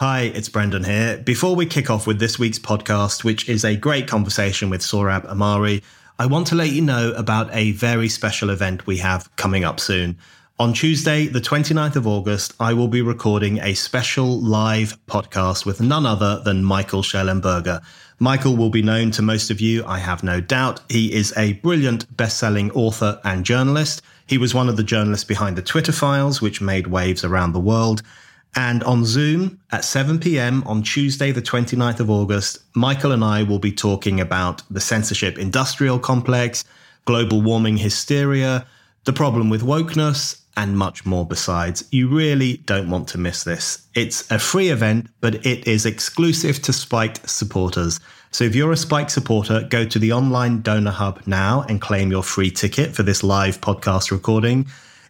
Hi, it's Brendan here. Before we kick off with this week's podcast, which is a great conversation with Sohrab Ahmari, I want to let you know about a very special event we have coming up soon. On Tuesday, the 29th of August, I will be recording a special live podcast with none other than Michael Shellenberger. Michael will be known to most of you, I have no doubt. He is a brilliant best-selling author and journalist. He was one of the journalists behind the Twitter files, which made waves around the world. And on Zoom at 7 p.m. on Tuesday, the 29th of August, Michael and I will be talking about the censorship industrial complex, global warming hysteria, the problem with wokeness, and much more besides. You really don't want to miss this. It's a free event, but it is exclusive to Spiked supporters. So if you're a Spike supporter, go to the online donor hub now and claim your free ticket for this live podcast recording.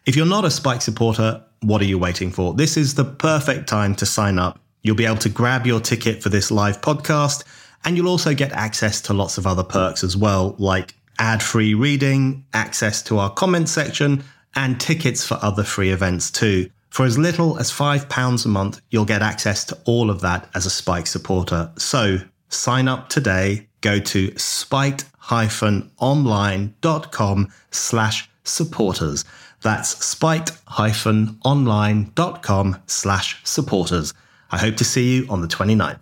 If you're not a Spike supporter, what are you waiting for? This is the perfect time to sign up. You'll be able to grab your ticket for this live podcast, and you'll also get access to lots of other perks as well, like ad free reading, access to our comment section, and tickets for other free events too. For as little as £5 a month, you'll get access to all of that as a Spike supporter. So sign up today. Go to spiked-online.com slash supporters. That's spiked-online.com slash supporters. I hope to see you on the 29th.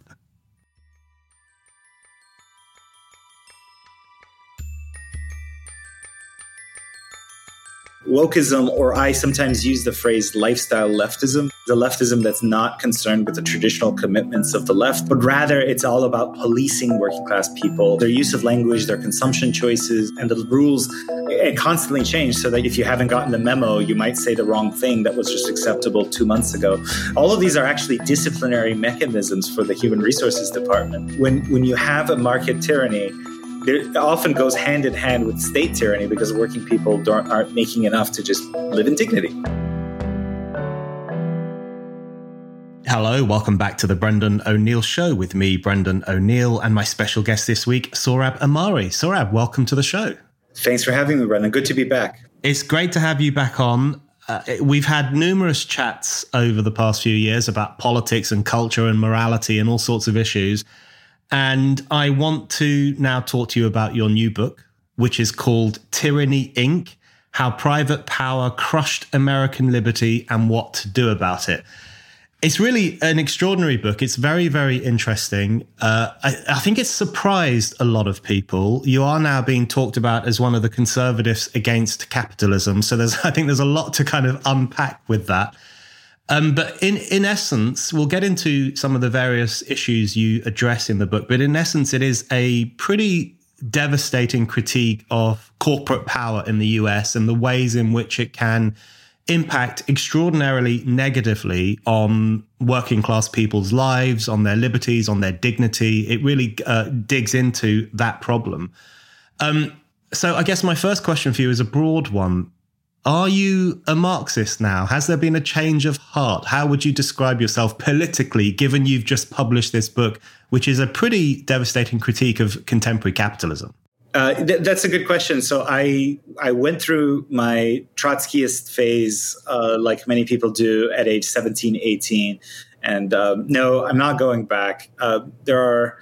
Wokeism, or I sometimes use the phrase lifestyle leftism, the leftism that's not concerned with the traditional commitments of the left, but rather it's all about policing working class people, their use of language, their consumption choices, and the rules constantly change so that if you haven't gotten the memo, you might say the wrong thing that was just acceptable two months ago. All of these are actually disciplinary mechanisms for the human resources department. When when you have a market tyranny, it often goes hand in hand with state tyranny because working people aren't making enough to just live in dignity. Hello, welcome back to the Brendan O'Neill Show with me, Brendan O'Neill, and my special guest this week, Sohrab Ahmari. Sohrab, welcome to the show. Thanks for having me, Brendan. Good to be back. It's great to have you back on. Uh, we've had numerous chats over the past few years about politics and culture and morality and all sorts of issues. And I want to now talk to you about your new book, which is called Tyranny Inc. How Private Power Crushed American Liberty and What to Do About It. It's really an extraordinary book. It's very, very interesting. Uh, I, I, think it's surprised a lot of people. You are now being talked about as one of the conservatives against capitalism. So there's, I think there's a lot to kind of unpack with that. Um, but in in essence, we'll get into some of the various issues you address in the book. But in essence, it is a pretty devastating critique of corporate power in the US and the ways in which it can impact extraordinarily negatively on working class people's lives, on their liberties, on their dignity. It really uh, digs into that problem. Um, so, I guess my first question for you is a broad one. Are you a Marxist now? Has there been a change of heart? How would you describe yourself politically, given you've just published this book, which is a pretty devastating critique of contemporary capitalism? Uh, th- that's a good question. So I I went through my Trotskyist phase, uh, like many people do, at age 17, 18. And um, no, I'm not going back. Uh, there are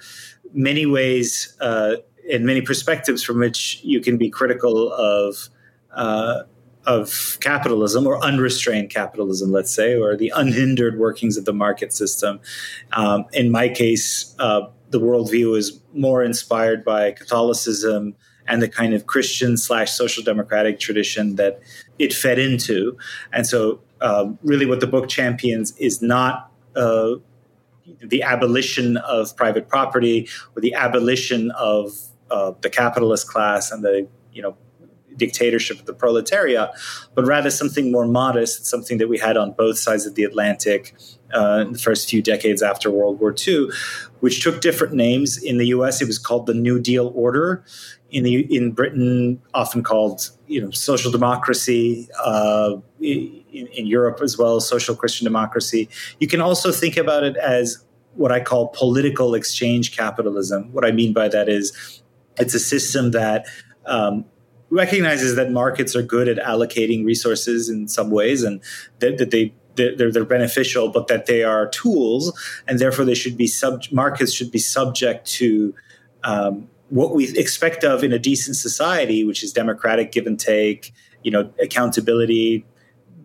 many ways uh, and many perspectives from which you can be critical of uh, of capitalism or unrestrained capitalism, let's say, or the unhindered workings of the market system. Um, in my case, uh, the worldview is more inspired by Catholicism and the kind of Christian slash social democratic tradition that it fed into. And so, uh, really, what the book champions is not. Uh, the abolition of private property or the abolition of uh, the capitalist class and the you know dictatorship of the proletariat, but rather something more modest, something that we had on both sides of the Atlantic uh, in the first few decades after World War II, which took different names. In the U.S., it was called the New Deal Order. In the in Britain, often called you know social democracy. Uh, in, in Europe as well, social Christian democracy. You can also think about it as what I call political exchange capitalism. What I mean by that is it's a system that um, recognizes that markets are good at allocating resources in some ways and that, that they they're, they're, beneficial, but that they are tools, and therefore they should be sub markets should be subject to um, what we expect of in a decent society, which is democratic give and take, you know, accountability,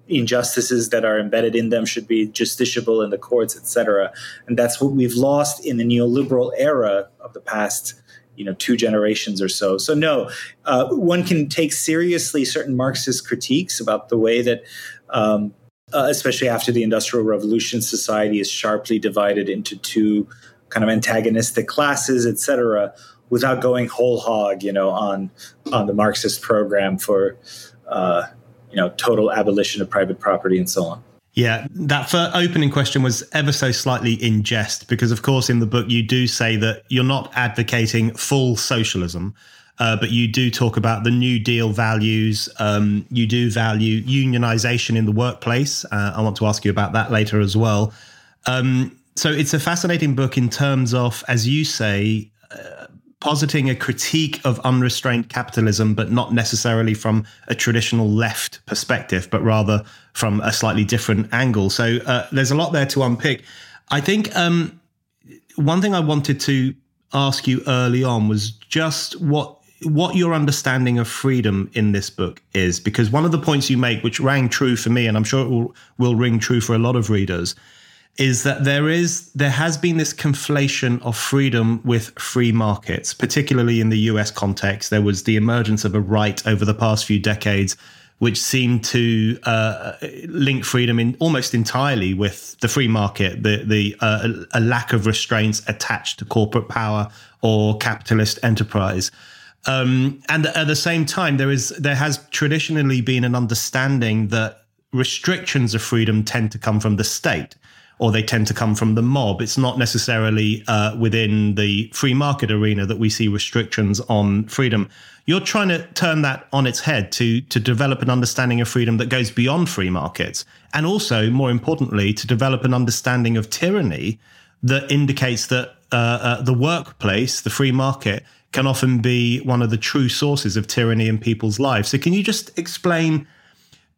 injustices that are embedded in them should be justiciable in the courts, etc. And that's what we've lost in the neoliberal era of the past you know two generations or so. So no, uh, one can take seriously certain Marxist critiques about the way that. Um, uh, especially after the Industrial Revolution, society is sharply divided into two kind of antagonistic classes, etc., without going whole hog, you know, on on the Marxist program for uh, you know total abolition of private property and so on. Yeah, that for opening question was ever so slightly in jest because, of course, in the book you do say that you're not advocating full socialism, uh, but you do talk about the New Deal values. Um, you do value unionization in the workplace. Uh, I want to ask you about that later as well. Um, so it's a fascinating book in terms of, as you say, positing a critique of unrestrained capitalism, but not necessarily from a traditional left perspective, but rather from a slightly different angle. So uh, there's a lot there to unpick. I think um, one thing I wanted to ask you early on was just what what your understanding of freedom in this book is, because one of the points you make, which rang true for me, and I'm sure it will, will ring true for a lot of readers, is that there is there has been this conflation of freedom with free markets, particularly in the US context. There was the emergence of a right over the past few decades, which seemed to uh, link freedom in almost entirely with the free market, the the uh, a lack of restraints attached to corporate power or capitalist enterprise. Um, and at the same time, there is there has traditionally been an understanding that restrictions of freedom tend to come from the state or they tend to come from the mob. It's not necessarily uh, within the free market arena that we see restrictions on freedom. You're trying to turn that on its head to to develop an understanding of freedom that goes beyond free markets, and also, more importantly, to develop an understanding of tyranny that indicates that uh, uh, the workplace, the free market, can often be one of the true sources of tyranny in people's lives. So, can you just explain?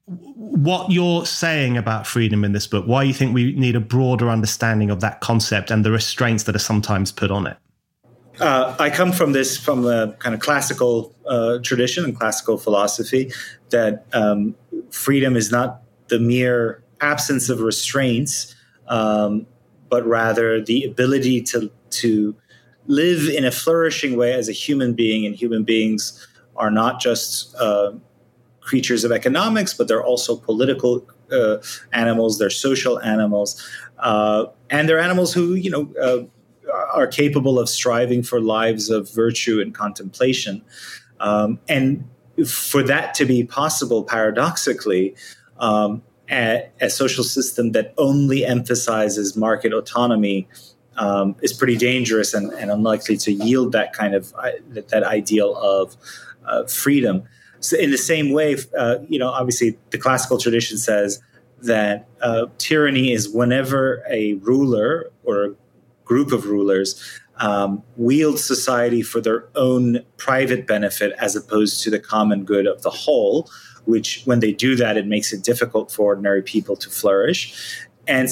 What you're saying about freedom in this book, why you think we need a broader understanding of that concept and the restraints that are sometimes put on it. Uh, I come from this from the kind of classical uh, tradition and classical philosophy that um, freedom is not the mere absence of restraints, um, but rather the ability to to live in a flourishing way as a human being. And human beings are not just uh, creatures of economics, but they're also political uh, animals. They're social animals, uh, and they're animals who you know uh, are capable of striving for lives of virtue and contemplation. Um, and for that to be possible, paradoxically. Um, a, a, social system that only emphasizes market autonomy um, is pretty dangerous and, and, unlikely to yield that kind of uh, that ideal of uh, freedom. So in the same way, uh, you know, obviously the classical tradition says that uh, tyranny is whenever a ruler or a group of rulers um, wield society for their own private benefit as opposed to the common good of the whole, which when they do that, it makes it difficult for ordinary people to flourish. And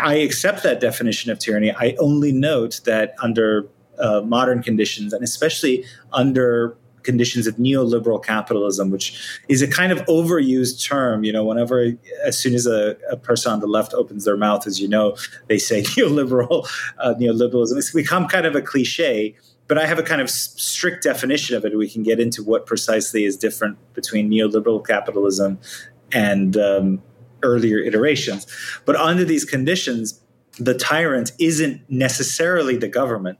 I accept that definition of tyranny. I only note that under uh, modern conditions, and especially under conditions of neoliberal capitalism, which is a kind of overused term. You know, whenever, as soon as a, a person on the left opens their mouth, as you know, they say neoliberal, uh, neoliberalism. It's become kind of a cliche. But I have a kind of strict definition of it. We can get into what precisely is different between neoliberal capitalism and um, earlier iterations. But under these conditions, the tyrant isn't necessarily the government.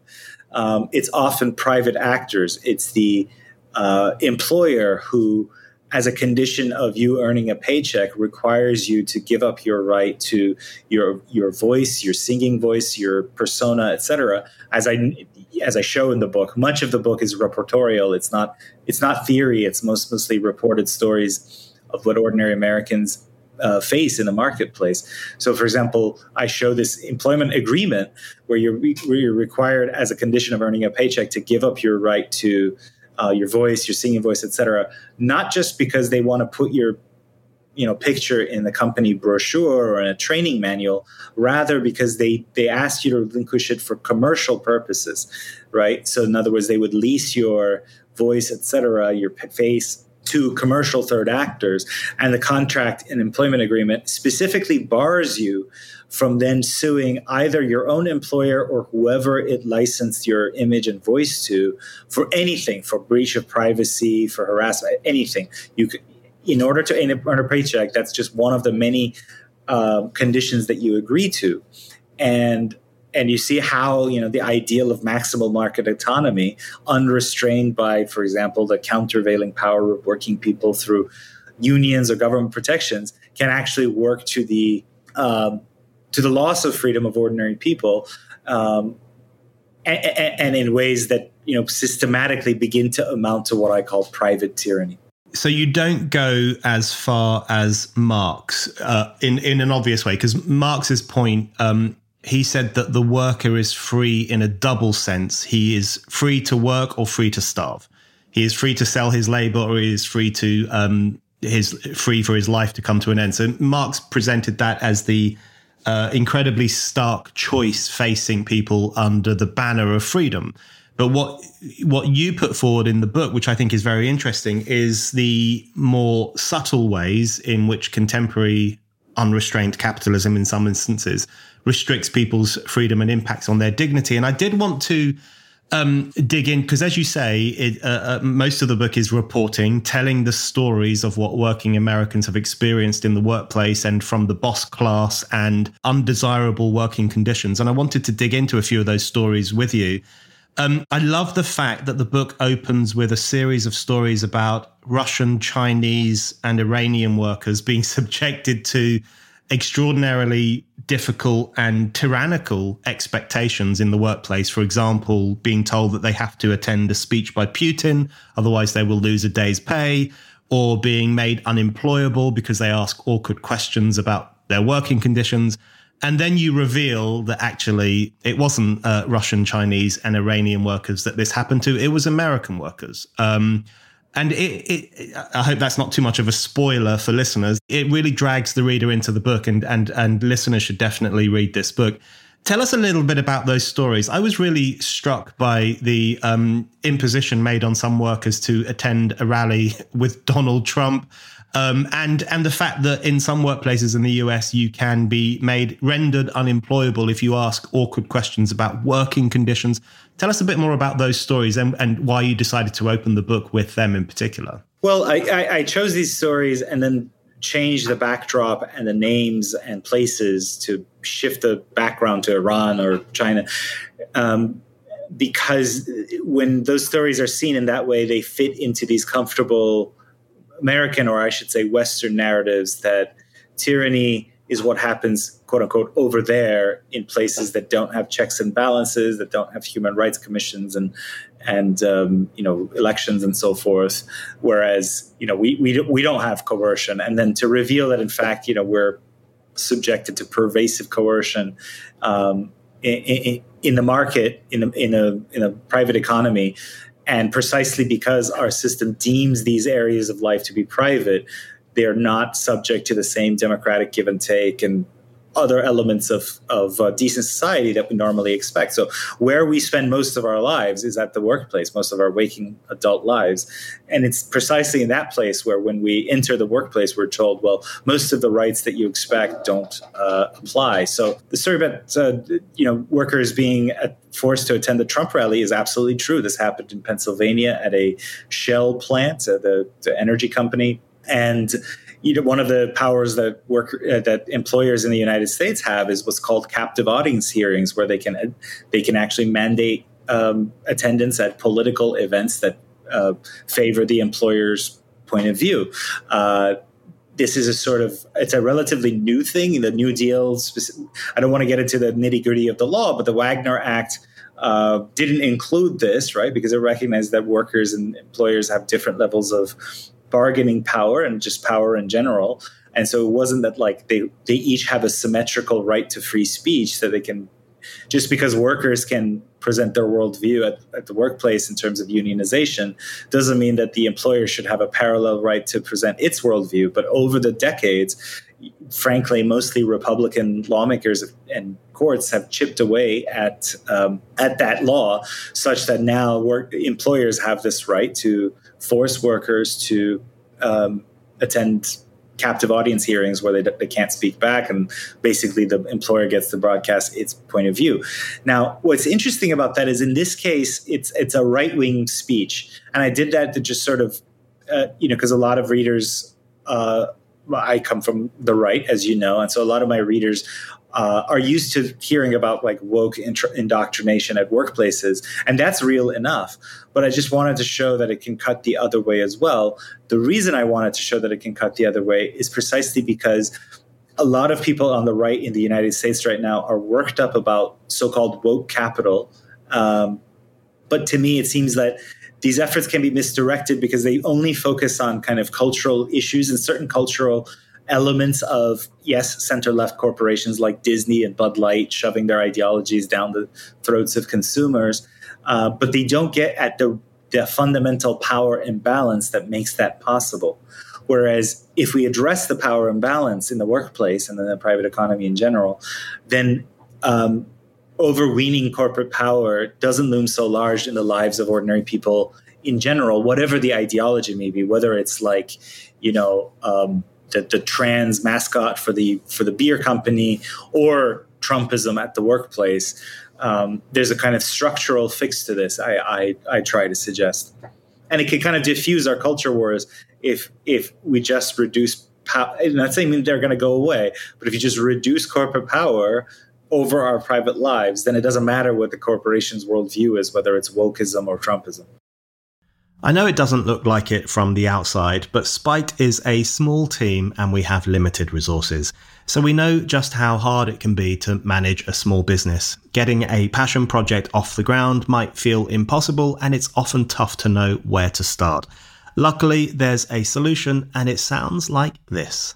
Um, it's often private actors. It's the uh, employer who, as a condition of you earning a paycheck, requires you to give up your right to your your voice, your singing voice, your persona, etc. As I as I show in the book, much of the book is reportorial. It's not it's not theory. It's most mostly reported stories of what ordinary Americans uh, face in the marketplace. So, for example, I show this employment agreement where you're, where you're required, as a condition of earning a paycheck, to give up your right to uh, your voice, your singing voice, etc. Not just because they want to put your you know picture in the company brochure or in a training manual rather because they they ask you to relinquish it for commercial purposes right so in other words they would lease your voice etc your face to commercial third actors and the contract and employment agreement specifically bars you from then suing either your own employer or whoever it licensed your image and voice to for anything for breach of privacy for harassment anything. You could in order to earn a paycheck, that's just one of the many uh, conditions that you agree to, and and you see how you know the ideal of maximal market autonomy, unrestrained by, for example, the countervailing power of working people through unions or government protections, can actually work to the um, to the loss of freedom of ordinary people, um, and, and in ways that you know systematically begin to amount to what I call private tyranny so you don't go as far as Marx uh, in in an obvious way because Marx's point. Um, he said that the worker is free in a double sense. He is free to work or free to starve. He is free to sell his labor or he is free to um, his free for his life to come to an end. So Marx presented that as the uh, incredibly stark choice facing people under the banner of freedom. But what what you put forward in the book, which I think is very interesting, is the more subtle ways in which contemporary unrestrained capitalism, in some instances, restricts people's freedom and impacts on their dignity. And I did want to um, dig in because, as you say, it, uh, uh, most of the book is reporting, telling the stories of what working Americans have experienced in the workplace and from the boss class and undesirable working conditions. And I wanted to dig into a few of those stories with you. Um, I love the fact that the book opens with a series of stories about Russian, Chinese, and Iranian workers being subjected to extraordinarily difficult and tyrannical expectations in the workplace. For example, being told that they have to attend a speech by Putin, otherwise, they will lose a day's pay, or being made unemployable because they ask awkward questions about their working conditions. And then you reveal that actually it wasn't uh, Russian, Chinese, and Iranian workers that this happened to. It was American workers. Um, and it, it, I hope that's not too much of a spoiler for listeners. It really drags the reader into the book, and and and listeners should definitely read this book. Tell us a little bit about those stories. I was really struck by the um, imposition made on some workers to attend a rally with Donald Trump. Um, and and the fact that in some workplaces in the US you can be made rendered unemployable if you ask awkward questions about working conditions. Tell us a bit more about those stories and, and why you decided to open the book with them in particular. Well, I, I, I chose these stories and then changed the backdrop and the names and places to shift the background to Iran or China. Um, because when those stories are seen in that way, they fit into these comfortable American, or I should say, Western narratives that tyranny is what happens, quote unquote, over there in places that don't have checks and balances, that don't have human rights commissions and and um, you know elections and so forth. Whereas you know we we we don't have coercion, and then to reveal that in fact you know we're subjected to pervasive coercion. Um, in, in, in, the market, in a, in a in a private economy, and precisely because our system deems these areas of life to be private, they're not subject to the same democratic give and take and other elements of, of uh, decent society that we normally expect. So, where we spend most of our lives is at the workplace, most of our waking adult lives. And it's precisely in that place where, when we enter the workplace, we're told, well, most of the rights that you expect don't uh, apply. So, the story about uh, you know workers being forced to attend the Trump rally is absolutely true. This happened in Pennsylvania at a Shell plant, uh, the, the energy company. And you know, one of the powers that work uh, that employers in the United States have is what's called captive audience hearings, where they can they can actually mandate um, attendance at political events that uh, favor the employer's point of view. Uh, this is a sort of it's a relatively new thing. The New Deal. I don't want to get into the nitty gritty of the law, but the Wagner Act. Uh, didn't include this, right? Because it recognized that workers and employers have different levels of bargaining power and just power in general. And so it wasn't that like they they each have a symmetrical right to free speech, so they can just because workers can present their worldview at, at, the workplace in terms of unionization doesn't mean that the employer should have a parallel right to present its worldview. But over the decades, frankly, mostly Republican lawmakers and courts have chipped away at um, at that law, such that now work, employers have this right to force workers to um, attend captive audience hearings where they, they can't speak back and basically the employer gets to broadcast its point of view. Now what's interesting about that is in this case it's it's a right-wing speech. And i did that to just sort of uh, you know because a lot of readers uh, I come from the right, as you know, and so a lot of my readers uh, are used to hearing about like woke indoctrination at workplaces, and that's real enough. But I just wanted to show that it can cut the other way as well. The reason I wanted to show that it can cut the other way is precisely because a lot of people on the right in the United States right now are worked up about so-called woke capital. Um, but to me, it seems that these efforts can be misdirected because they only focus on kind of cultural issues and certain cultural elements of yes center left corporations like disney and bud light shoving their ideologies down the throats of consumers uh, but they don't get at the, the fundamental power imbalance that makes that possible. Whereas if we address the power imbalance in the workplace and then the private economy in general then um, overweening corporate power doesn't loom so large in the lives of ordinary people in general, whatever the ideology may be, whether it's like, you know, um, the, the trans mascot for the for the beer company or Trumpism at the workplace. Um, there's a kind of structural fix to this. I, I, I try to suggest, and it can kind of diffuse our culture wars if if we just reduce. Power, not saying they're going to go away, but if you just reduce corporate power, over our private lives, then it doesn't matter what the corporation's worldview is, whether it's wokeism or Trumpism. I know it doesn't look like it from the outside, but Spiked is a small team and we have limited resources. So we know just how hard it can be to manage a small business. Getting a passion project off the ground might feel impossible and it's often tough to know where to start. Luckily, there's a solution and it sounds like this.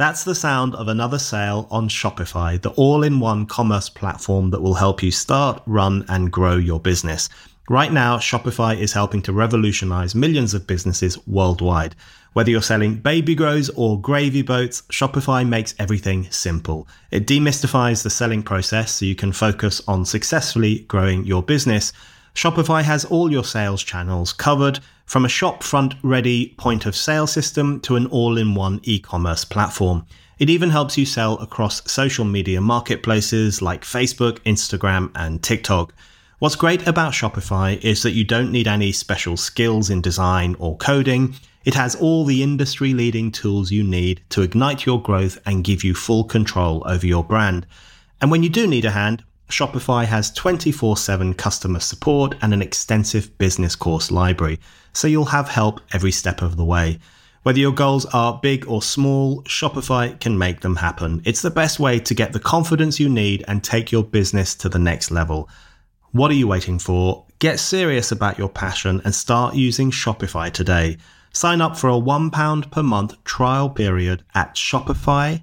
That's the sound of another sale on Shopify, the all in one commerce platform that will help you start, run, and grow your business. Right now, Shopify is helping to revolutionize millions of businesses worldwide. Whether you're selling baby grows or gravy boats, Shopify makes everything simple. It demystifies the selling process so you can focus on successfully growing your business. Shopify has all your sales channels covered from a shopfront ready point of sale system to an all in one e commerce platform. It even helps you sell across social media marketplaces like Facebook, Instagram, and TikTok. What's great about Shopify is that you don't need any special skills in design or coding. It has all the industry leading tools you need to ignite your growth and give you full control over your brand. And when you do need a hand, Shopify has 24 7 customer support and an extensive business course library, so you'll have help every step of the way. Whether your goals are big or small, Shopify can make them happen. It's the best way to get the confidence you need and take your business to the next level. What are you waiting for? Get serious about your passion and start using Shopify today. Sign up for a £1 per month trial period at shopify.co.uk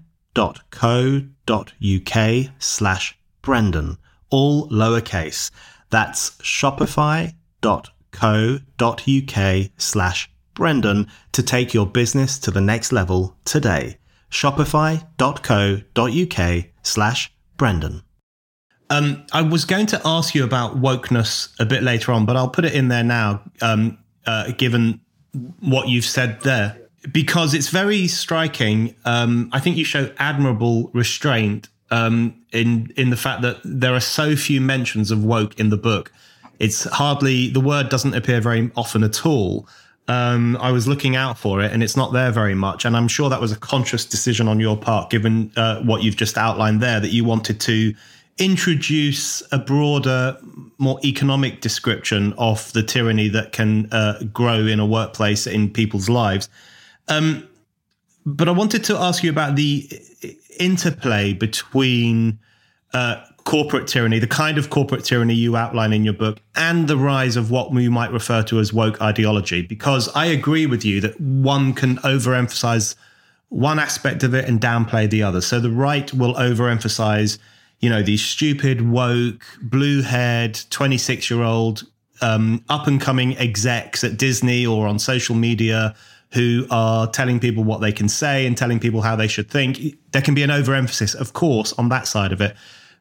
slash Brendan, all lowercase. That's shopify.co.uk slash Brendan to take your business to the next level today. Shopify.co.uk slash Brendan. Um, I was going to ask you about wokeness a bit later on, but I'll put it in there now, um, uh, given what you've said there, because it's very striking. Um, I think you show admirable restraint um, in in the fact that there are so few mentions of woke in the book. It's hardly the word doesn't appear very often at all. Um, I was looking out for it, and it's not there very much. And I'm sure that was a conscious decision on your part, given uh, what you've just outlined there, that you wanted to introduce a broader, more economic description of the tyranny that can uh, grow in a workplace in people's lives. Um, but I wanted to ask you about the interplay between uh, corporate tyranny, the kind of corporate tyranny you outline in your book, and the rise of what we might refer to as woke ideology. Because I agree with you that one can overemphasize one aspect of it and downplay the other. So the right will overemphasize you know, these stupid, woke, blue haired, 26 year old, um, up and coming execs at Disney or on social media who are telling people what they can say and telling people how they should think. There can be an overemphasis, of course, on that side of it.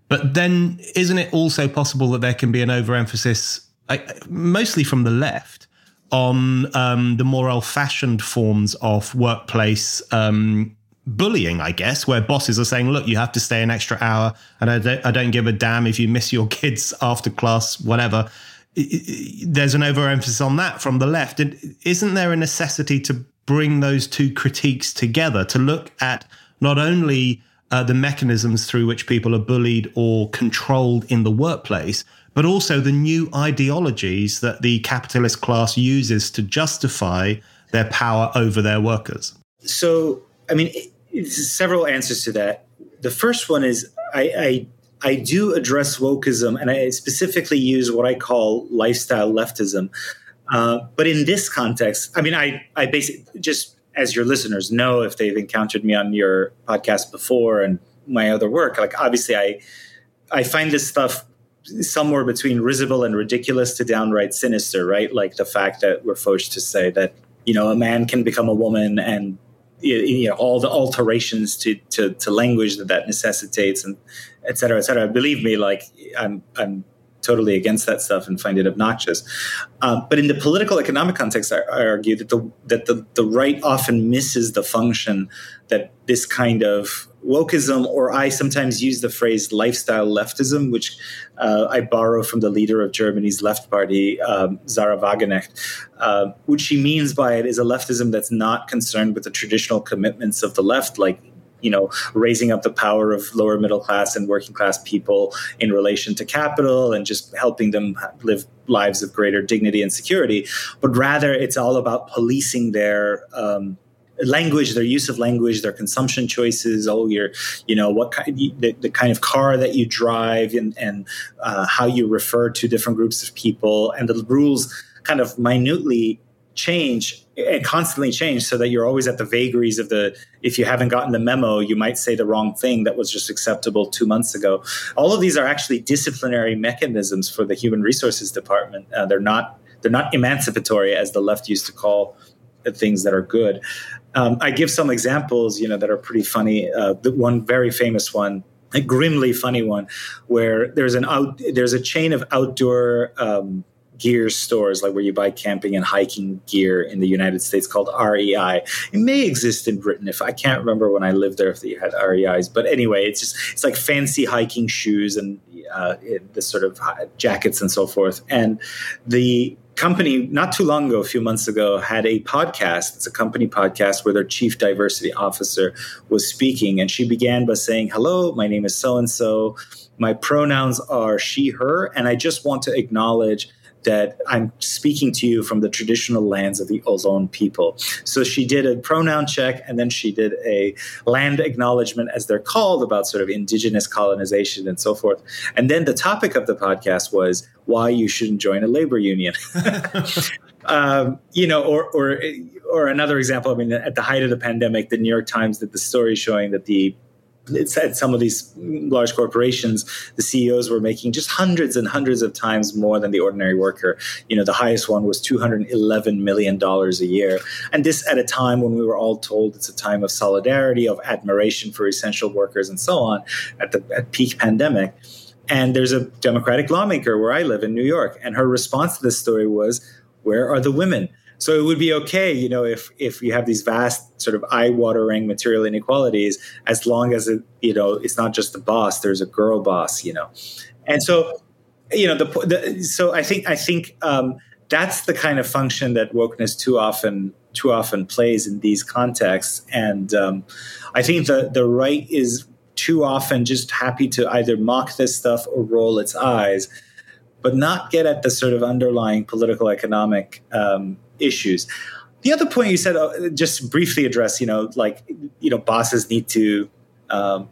But then, isn't it also possible that there can be an overemphasis, mostly from the left, on um, the more old fashioned forms of workplace um, bullying, I guess, where bosses are saying, look, you have to stay an extra hour and I don't, I don't give a damn if you miss your kids after class, whatever. There's an overemphasis on that from the left. Isn't there a necessity to bring those two critiques together to look at not only uh, the mechanisms through which people are bullied or controlled in the workplace, but also the new ideologies that the capitalist class uses to justify their power over their workers? So, I mean, several answers to that. The first one is I, I I do address wokeism, and I specifically use what I call lifestyle leftism. Uh, but in this context, I mean, I I basically just as your listeners know if they've encountered me on your podcast before and my other work, like obviously I I find this stuff somewhere between risible and ridiculous to downright sinister, right? Like the fact that we're forced to say that you know a man can become a woman and you know all the alterations to, to, to language that that necessitates and et cetera et cetera. Believe me like i'm i'm totally against that stuff and find it obnoxious. Um, but in the political economic context I, I, argue that the that the, the right often misses the function that this kind of wokeism, or I sometimes use the phrase lifestyle leftism, which uh, I borrow from the leader of Germany's left party, um, Sahra Wagenknecht. Uh, what she means by it is a leftism that's not concerned with the traditional commitments of the left, like you know raising up the power of lower middle class and working class people in relation to capital and just helping them live lives of greater dignity and security but rather it's all about policing their um, language, their use of language, their consumption choices, oh, your, you know, what kind, the, the kind of car that you drive, and, and uh, how you refer to different groups of people, and the rules kind of minutely change and constantly change so that you're always at the vagaries of the if you haven't gotten the memo you might say the wrong thing that was just acceptable two months ago. All of these are actually disciplinary mechanisms for the human resources department. Uh, they're not they're not emancipatory as the left used to call things that are good um, I give some examples, you know, that are pretty funny. Uh, the one very famous one, a grimly funny one, where there's an out there's a chain of outdoor um, gear stores, like where you buy camping and hiking gear in the United States, called REI. It may exist in Britain. If I can't remember when I lived there, if they had REIs, but anyway, it's just it's like fancy hiking shoes and uh, the sort of jackets and so forth. And the company not too long ago, a few months ago, had a podcast. It's a company podcast where their chief diversity officer was speaking, and she began by saying, "Hello, my name is so and so. My pronouns are she, her, and I just want to acknowledge." That I'm speaking to you from the traditional lands of the Ohlone people. So she did a pronoun check and then she did a land acknowledgement, as they're called, about sort of indigenous colonization and so forth. And then the topic of the podcast was why you shouldn't join a labor union. um, you know, or, or or another example. I mean, at the height of the pandemic, the New York Times did the story showing that the at some of these large corporations, the CEOs were making just hundreds and hundreds of times more than the ordinary worker. You know, the highest one was $211 million a year. And this at a time when we were all told it's a time of solidarity, of admiration for essential workers, and so on at the at peak pandemic. And there's a Democratic lawmaker where I live in New York. And her response to this story was, Where are the women? So it would be okay, you know, if if you have these vast sort of eye-watering material inequalities, as long as it, you know, it's not just the boss. There's a girl boss, you know, and so, you know, the, the so I think I think um, that's the kind of function that wokeness too often too often plays in these contexts, and um, I think the the right is too often just happy to either mock this stuff or roll its eyes but not get at the sort of underlying political economic um, issues. The other point you said, uh, just briefly address, you know, like, you know, bosses need to um,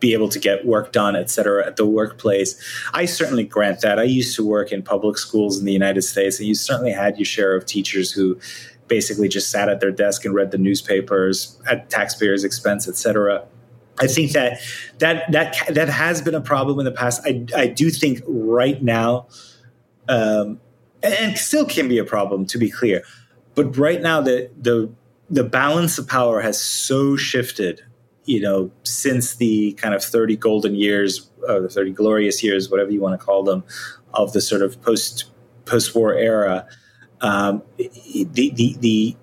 be able to get work done, et cetera, at the workplace. I certainly grant that. I used to work in public schools in the United States, and you certainly had your share of teachers who basically just sat at their desk and read the newspapers at taxpayers' expense, et cetera. I think that that that that has been a problem in the past. I I do think right now, um, and still can be a problem to be clear, but right now the the the balance of power has so shifted, you know, since the kind of thirty golden years, or the thirty glorious years, whatever you want to call them, of the sort of post post war era. Um, the the the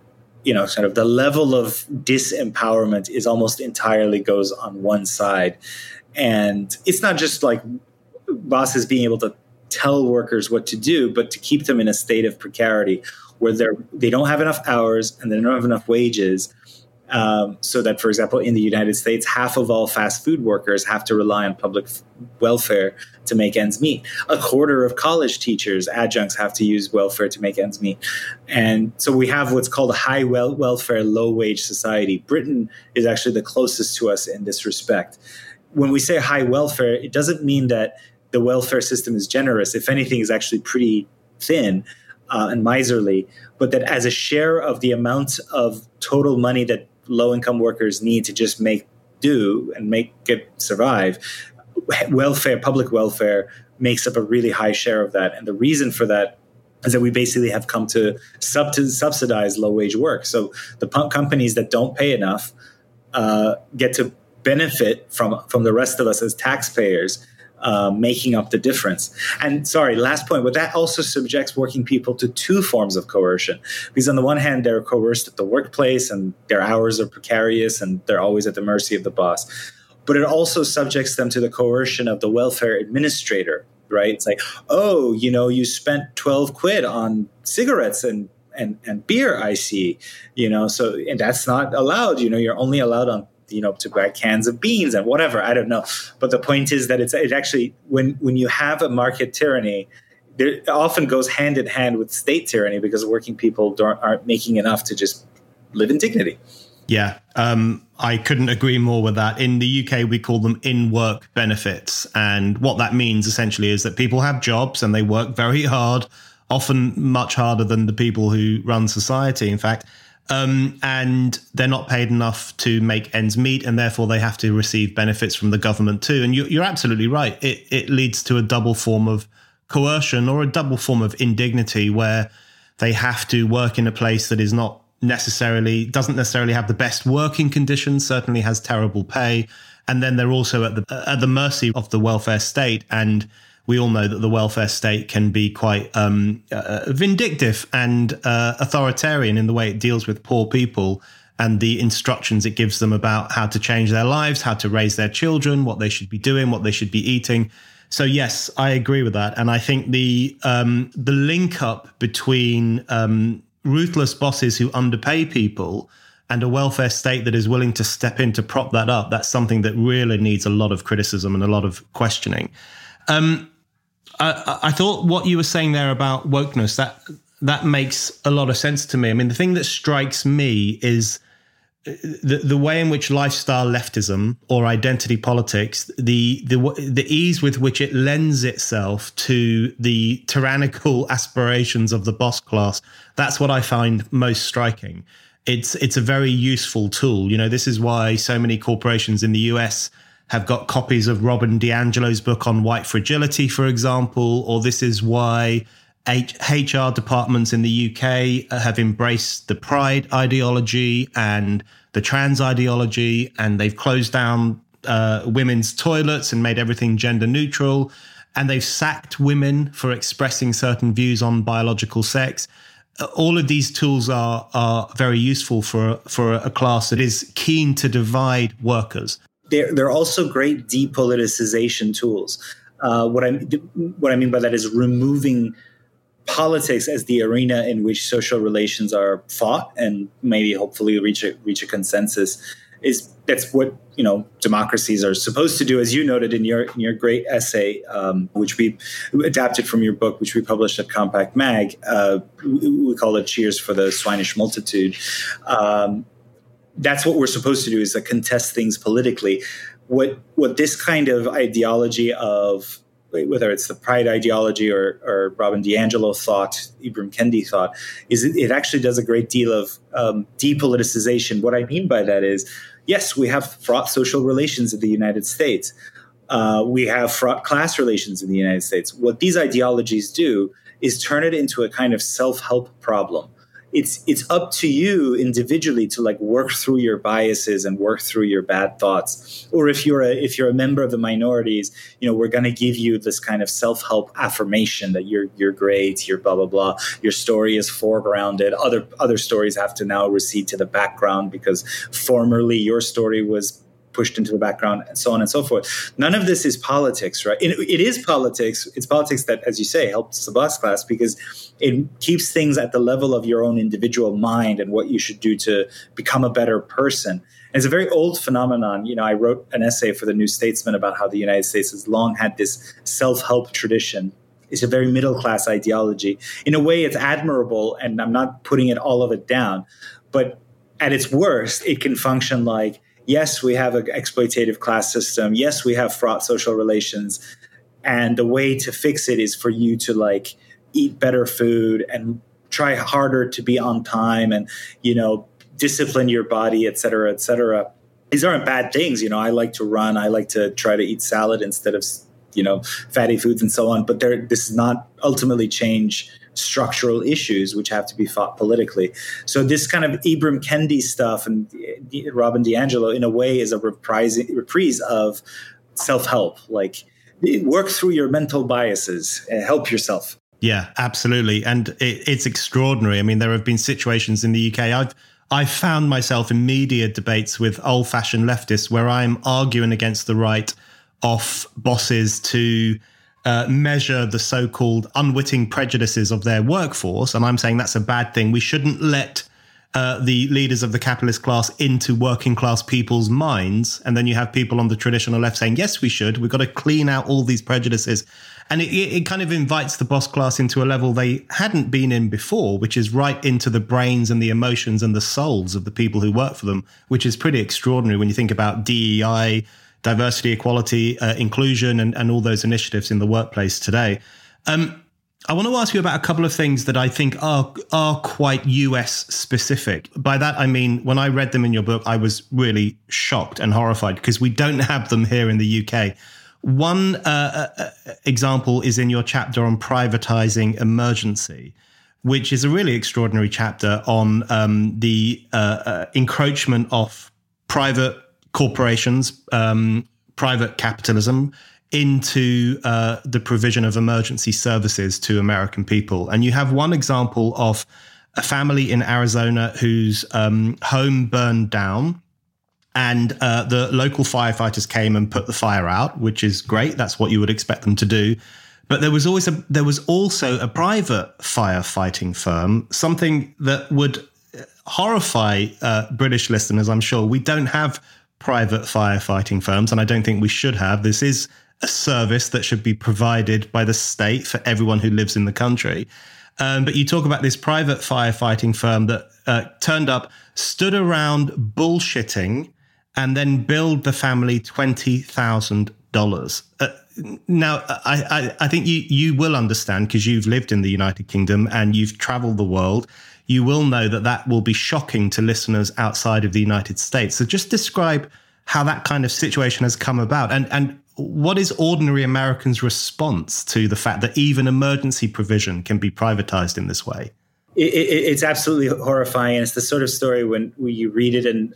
you know, sort of the level of disempowerment is almost entirely goes on one side. And it's not just like bosses being able to tell workers what to do, but to keep them in a state of precarity where they're they don't have enough hours and they don't have enough wages um, so that, for example, in the United States, half of all fast food workers have to rely on public f- welfare to make ends meet. A quarter of college teachers, adjuncts, have to use welfare to make ends meet. And so we have what's called a high wel- welfare, low wage society. Britain is actually the closest to us in this respect. When we say high welfare, it doesn't mean that the welfare system is generous. If anything, is actually pretty thin uh, and miserly, but that as a share of the amount of total money that low income workers need to just make do and make it survive, welfare, public welfare makes up a really high share of that. And the reason for that is that we basically have come to sub- subsidize low wage work. So the companies that don't pay enough uh, get to benefit from from the rest of us as taxpayers uh, making up the difference. And sorry, last point, but that also subjects working people to two forms of coercion. Because on the one hand, they're coerced at the workplace and their hours are precarious and they're always at the mercy of the boss. But it also subjects them to the coercion of the welfare administrator, right? It's like, oh, you know, you spent 12 quid on cigarettes and and, and beer, I see, you know, so and that's not allowed. You know, you're only allowed on you know to buy cans of beans and whatever i don't know but the point is that it's it actually when when you have a market tyranny it often goes hand in hand with state tyranny because working people don't, aren't making enough to just live in dignity yeah, um, I couldn't agree more with that. In the UK, we call them in work benefits. And what that means essentially is that people have jobs and they work very hard, often much harder than the people who run society, in fact um, and they're not paid enough to make ends meet, and therefore they have to receive benefits from the government too. And you, are absolutely right; it it leads to a double form of coercion or a double form of indignity, where they have to work in a place that is not necessarily doesn't necessarily have the best working conditions, certainly has terrible pay, and then they're also at the at the mercy of the welfare state and we all know that the welfare state can be quite um, uh, vindictive and uh, authoritarian in the way it deals with poor people and the instructions it gives them about how to change their lives, how to raise their children, what they should be doing, what they should be eating. So yes, I agree with that, and I think the um, the link up between um, ruthless bosses who underpay people and a welfare state that is willing to step in to prop that up that's something that really needs a lot of criticism and a lot of questioning. Um, I, thought what you were saying there about wokeness that that makes a lot of sense to me. I mean, the thing that strikes me is uh, the the way in which lifestyle leftism or identity politics, the the the ease with which it lends itself to the tyrannical aspirations of the boss class. That's what I find most striking. It's it's a very useful tool. You know, this is why so many corporations in the US have got copies of Robin DiAngelo's book on white fragility, for example, or this is why HR departments in the UK have embraced the pride ideology and the trans ideology, and they've closed down uh, women's toilets and made everything gender neutral. And they've sacked women for expressing certain views on biological sex. All of these tools are are very useful for for a class that is keen to divide workers they're, they're also great depoliticization tools. Uh, what I what I mean by that is removing politics as the arena in which social relations are fought and maybe hopefully reach a, reach a consensus is that's what you know democracies are supposed to do as you noted in your in your great essay um, which we adapted from your book which we published at compact mag uh, we, call it cheers for the swinish multitude um, that's what we're supposed to do is to contest things politically. What what this kind of ideology of whether it's the pride ideology or, or Robin DiAngelo thought, Ibram Kendi thought, is it, it actually does a great deal of um, depoliticization. What I mean by that is yes, we have fraught social relations in the United States. Uh, we have fraught class relations in the United States. What these ideologies do is turn it into a kind of self help problem it's it's up to you individually to like work through your biases and work through your bad thoughts. Or if you're a if you're a member of the minorities you know we're going to give you this kind of self-help affirmation that you're you're great you're blah blah blah your story is foregrounded. Other other stories have to now recede to the background because formerly your story was pushed into the background and so on and so forth. None of this is politics, right? it, it is politics. It's politics that, as you say, helps the boss class because it keeps things at the level of your own individual mind and what you should do to become a better person. And it's a very old phenomenon. You know, I wrote an essay for the New Statesman about how the United States has long had this self-help tradition it's a very middle class ideology. In a way, it's admirable, and I'm not putting it all of it down. But at its worst, it can function like yes, we have an exploitative class system. Yes, we have fraught social relations. And the way to fix it is for you to like eat better food and try harder to be on time and, you know, discipline your body, et cetera, et cetera. These aren't bad things. You know, I like to run. I like to try to eat salad instead of, you know, fatty foods and so on. But there, this does not ultimately change structural issues which have to be fought politically. So this kind of Ibram Kendi stuff and uh, Robin DiAngelo, in a way, is a reprise, reprise of self-help. Like work through your mental biases, help yourself. Yeah, absolutely, and it, it's extraordinary. I mean, there have been situations in the UK. I've I found myself in media debates with old-fashioned leftists where I'm arguing against the right of bosses to uh, measure the so-called unwitting prejudices of their workforce, and I'm saying that's a bad thing. We shouldn't let uh, the leaders of the capitalist class into working class people's minds, and then you have people on the traditional left saying, "Yes, we should. We've got to clean out all these prejudices." And it, it kind of invites the boss class into a level they hadn't been in before, which is right into the brains and the emotions and the souls of the people who work for them, which is pretty extraordinary when you think about DEI, diversity, equality, uh, inclusion, and, and all those initiatives in the workplace today. Um, I want to ask you about a couple of things that I think are are quite US specific. By that I mean when I read them in your book, I was really shocked and horrified because we don't have them here in the UK. One uh, uh, uh, example is in your chapter on privatizing emergency, which is a really extraordinary chapter on um, the uh, uh encroachment of private corporations, um, private capitalism into uh, the provision of emergency services to American people. And you have one example of a family in Arizona whose um, home burned down. And uh, the local firefighters came and put the fire out, which is great. That's what you would expect them to do. But there was always a there was also a private firefighting firm, something that would horrify uh, British listeners. I'm sure we don't have private firefighting firms, and I don't think we should have. This is a service that should be provided by the state for everyone who lives in the country. Um, but you talk about this private firefighting firm that uh, turned up, stood around bullshitting, and then billed the family twenty thousand uh, dollars. Now, I, I, I think you you will understand because you've lived in the United Kingdom and you've travelled the world you will know that that will be shocking to listeners outside of the United States. So just describe how that kind of situation has come about and, and what is ordinary Americans' response to the fact that even emergency provision can be privatized in this way? It, it, it's absolutely horrifying. It's the sort of story when, when you read it and,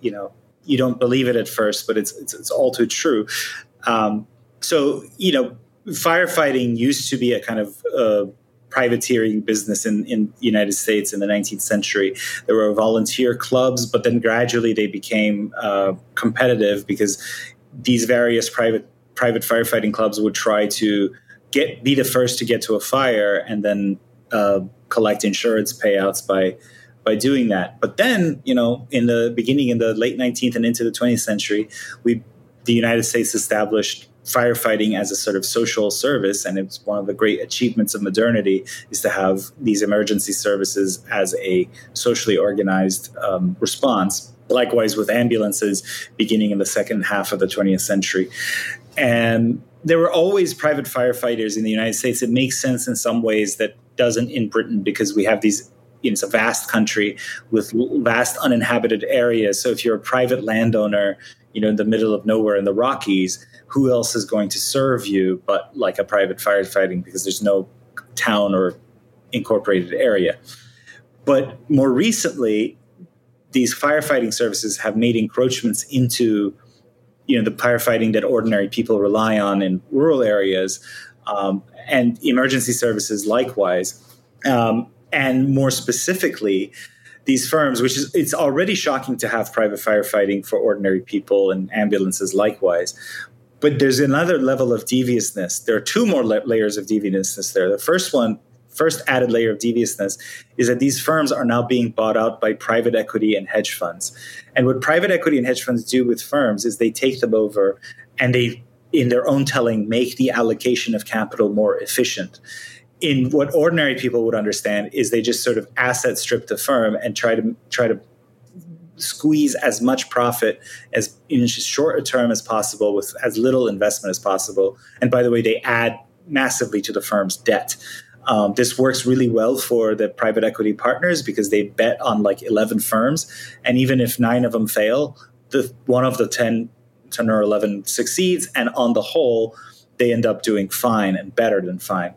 you know, you don't believe it at first, but it's, it's, it's all too true. Um, so, you know, firefighting used to be a kind of uh, privateering business in, in the United States in the 19th century. There were volunteer clubs, but then gradually they became uh, competitive because these various private private firefighting clubs would try to get be the first to get to a fire and then uh, collect insurance payouts by by doing that. But then, you know, in the beginning in the late 19th and into the 20th century, we the United States established firefighting as a sort of social service and it's one of the great achievements of modernity is to have these emergency services as a socially organized um, response likewise with ambulances beginning in the second half of the 20th century and there were always private firefighters in the united states it makes sense in some ways that doesn't in britain because we have these it's a vast country with vast uninhabited areas. So if you're a private landowner, you know, in the middle of nowhere in the Rockies, who else is going to serve you but like a private firefighting because there's no town or incorporated area. But more recently, these firefighting services have made encroachments into you know the firefighting that ordinary people rely on in rural areas um, and emergency services likewise um, and more specifically these firms which is it's already shocking to have private firefighting for ordinary people and ambulances likewise but there's another level of deviousness there are two more la- layers of deviousness there the first one first added layer of deviousness is that these firms are now being bought out by private equity and hedge funds. And what private equity and hedge funds do with firms is they take them over and they, in their own telling, make the allocation of capital more efficient. In what ordinary people would understand is they just sort of asset strip the firm and try to try to squeeze as much profit as in as short a term as possible with as little investment as possible. And by the way, they add massively to the firm's debt. Um, this works really well for the private equity partners because they bet on like 11 firms. And even if nine of them fail, the one of the 10, 10 or 11 succeeds. And on the whole, they end up doing fine and better than fine.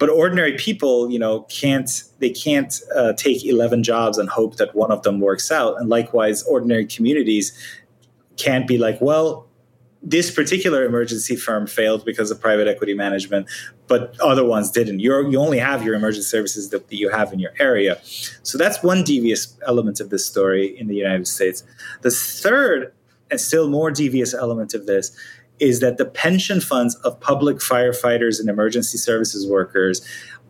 But ordinary people, you know, can't they can't uh, take 11 jobs and hope that one of them works out. And likewise, ordinary communities can't be like, well, this particular emergency firm failed because of private equity management, but other ones didn't. you you only have your emergency services that you have in your area. So that's one devious element of this story in the United States. The third and still more devious element of this is that the pension funds of public firefighters and emergency services workers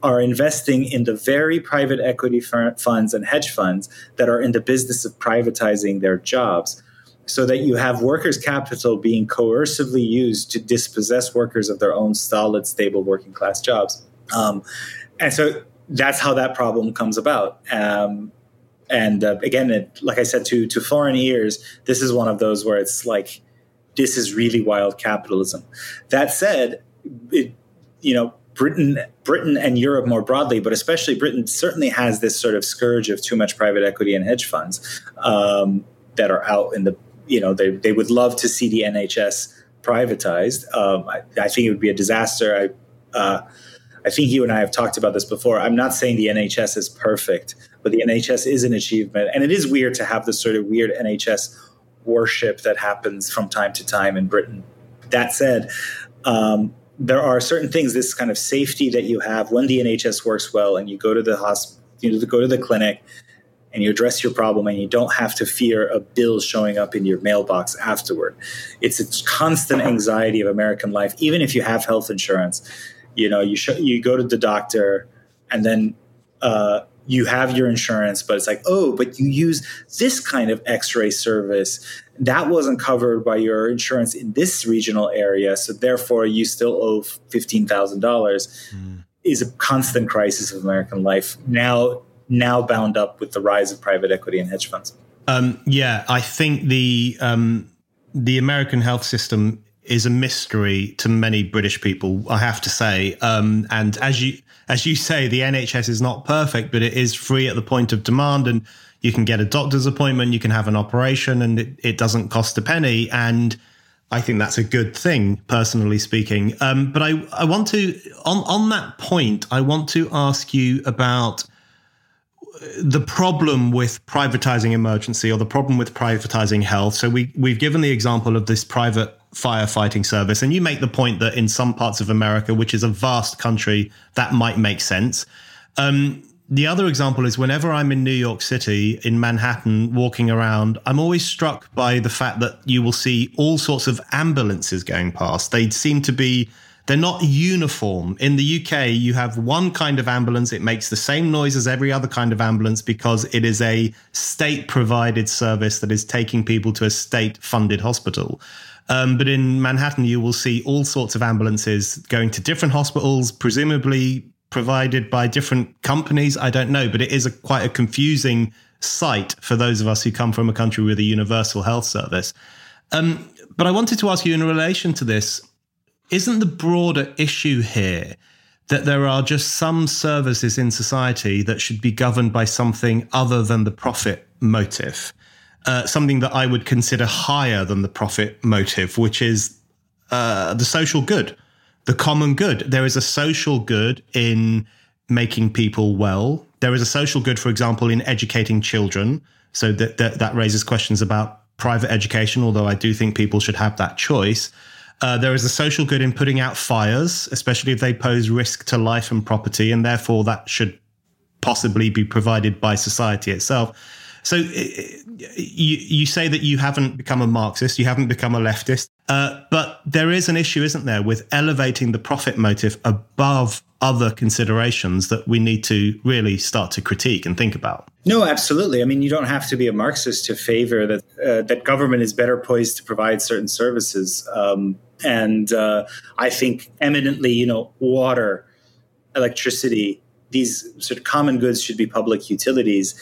are investing in the very private equity funds and hedge funds that are in the business of privatizing their jobs so that you have workers' capital being coercively used to dispossess workers of their own solid, stable working class jobs. Um, and so that's how that problem comes about. Um, and uh, again, it, like I said, to to foreign ears, this is one of those where it's like, this is really wild capitalism. That said, it, you know, Britain, Britain and Europe more broadly, but especially Britain, certainly has this sort of scourge of too much private equity and hedge funds um, that are out in the you know, they, they would love to see the NHS privatized. Um, I, I, think it would be a disaster. I, uh, I think you and I have talked about this before. I'm not saying the NHS is perfect, but the NHS is an achievement. And it is weird to have this sort of weird NHS worship that happens from time to time in Britain. That said, um, there are certain things, this kind of safety that you have when the NHS works well and you go to the hospital, you go to the clinic and you address your problem and you don't have to fear a bill showing up in your mailbox afterward. It's a constant anxiety of American life, even if you have health insurance. You know, you sh- you go to the doctor and then uh, you have your insurance, but it's like, oh, but you use this kind of X-ray service that wasn't covered by your insurance in this regional area, so therefore you still owe fifteen thousand dollars. Mm. Is a constant crisis of American life. Now now bound up with the rise of private equity and hedge funds. Um, yeah, I think the um, the American health system is a mystery to many British people. I have to say, um, and as you as you say, the NHS is not perfect, but it is free at the point of demand, and you can get a doctor's appointment, you can have an operation, and it, it doesn't cost a penny. And I think that's a good thing, personally speaking. Um, but I, I want to on on that point, I want to ask you about the problem with privatizing emergency or the problem with privatizing health. So we we've given the example of this private firefighting service, and you make the point that in some parts of America, which is a vast country, that might make sense. Um, the other example is whenever I'm in New York City, in Manhattan, walking around, I'm always struck by the fact that you will see all sorts of ambulances going past. They seem to be they're not uniform. In the UK, you have one kind of ambulance. It makes the same noise as every other kind of ambulance because it is a state provided service that is taking people to a state funded hospital. Um, but in Manhattan, you will see all sorts of ambulances going to different hospitals, presumably provided by different companies. I don't know, but it is a, quite a confusing sight for those of us who come from a country with a universal health service. Um, but I wanted to ask you in relation to this isn't the broader issue here that there are just some services in society that should be governed by something other than the profit motive. Uh, something that I would consider higher than the profit motive, which is uh, the social good, the common good. There is a social good in making people well. There is a social good, for example, in educating children. So that, that, that raises questions about private education, although I do think people should have that choice. Uh, there is a social good in putting out fires, especially if they pose risk to life and property, and therefore that should possibly be provided by society itself. So uh, you you say that you haven't become a Marxist, you haven't become a leftist, uh, but there is an issue, isn't there, with elevating the profit motive above other considerations that we need to really start to critique and think about. No, absolutely. I mean, you don't have to be a Marxist to favor that uh, that government is better poised to provide certain services. Um, and uh, I think eminently, you know, water, electricity, these sort of common goods should be public utilities.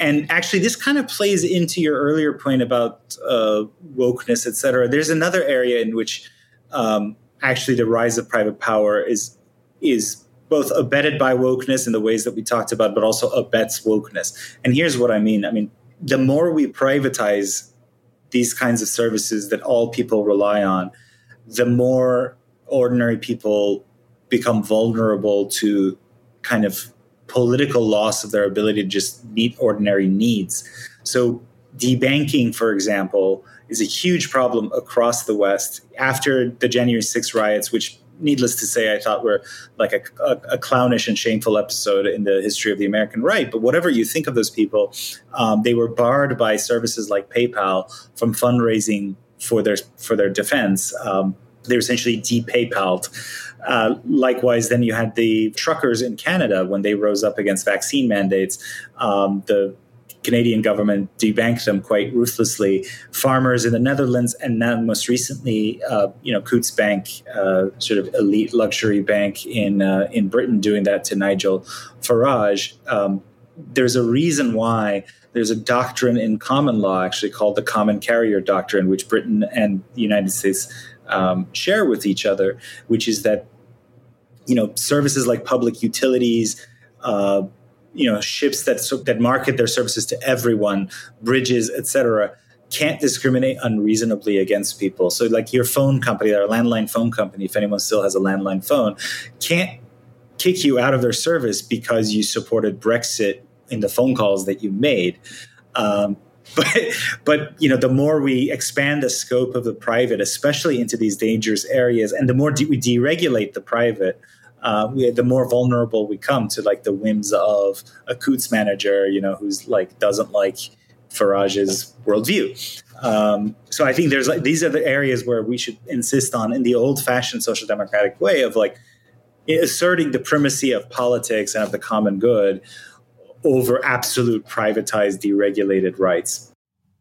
And actually, this kind of plays into your earlier point about uh, wokeness, et cetera. There's another area in which um, actually the rise of private power is is both abetted by wokeness in the ways that we talked about, but also abets wokeness. And here's what I mean. I mean, the more we privatize these kinds of services that all people rely on, the more ordinary people become vulnerable to kind of political loss of their ability to just meet ordinary needs. So, debanking, for example, is a huge problem across the West. After the January 6 riots, which needless to say, I thought were like a, a, a, clownish and shameful episode in the history of the American right. But whatever you think of those people, um, they were barred by services like PayPal from fundraising for their for their defense. Um, they were essentially de-PayPaled. Uh, likewise, then you had the truckers in Canada when they rose up against vaccine mandates. Um, the Canadian government debanked them quite ruthlessly. Farmers in the Netherlands, and now most recently, uh, you know, Coutts Bank, uh, sort of elite luxury bank in uh, in Britain, doing that to Nigel Farage. Um, there's a reason why there's a doctrine in common law actually called the common carrier doctrine, which Britain and the United States um, share with each other, which is that you know services like public utilities. Uh, you know ships that that market their services to everyone, bridges, etc., can't discriminate unreasonably against people. So, like your phone company, our landline phone company, if anyone still has a landline phone, can't kick you out of their service because you supported Brexit in the phone calls that you made. Um, but but you know the more we expand the scope of the private especially into these dangerous areas and the more de- we deregulate the private uh, we, the more vulnerable we come to like the whims of a Coutts manager, you know, who's like doesn't like Farage's worldview. Um, so I think there's like these are the areas where we should insist on in the old-fashioned social democratic way of like asserting the primacy of politics and of the common good over absolute privatized deregulated rights.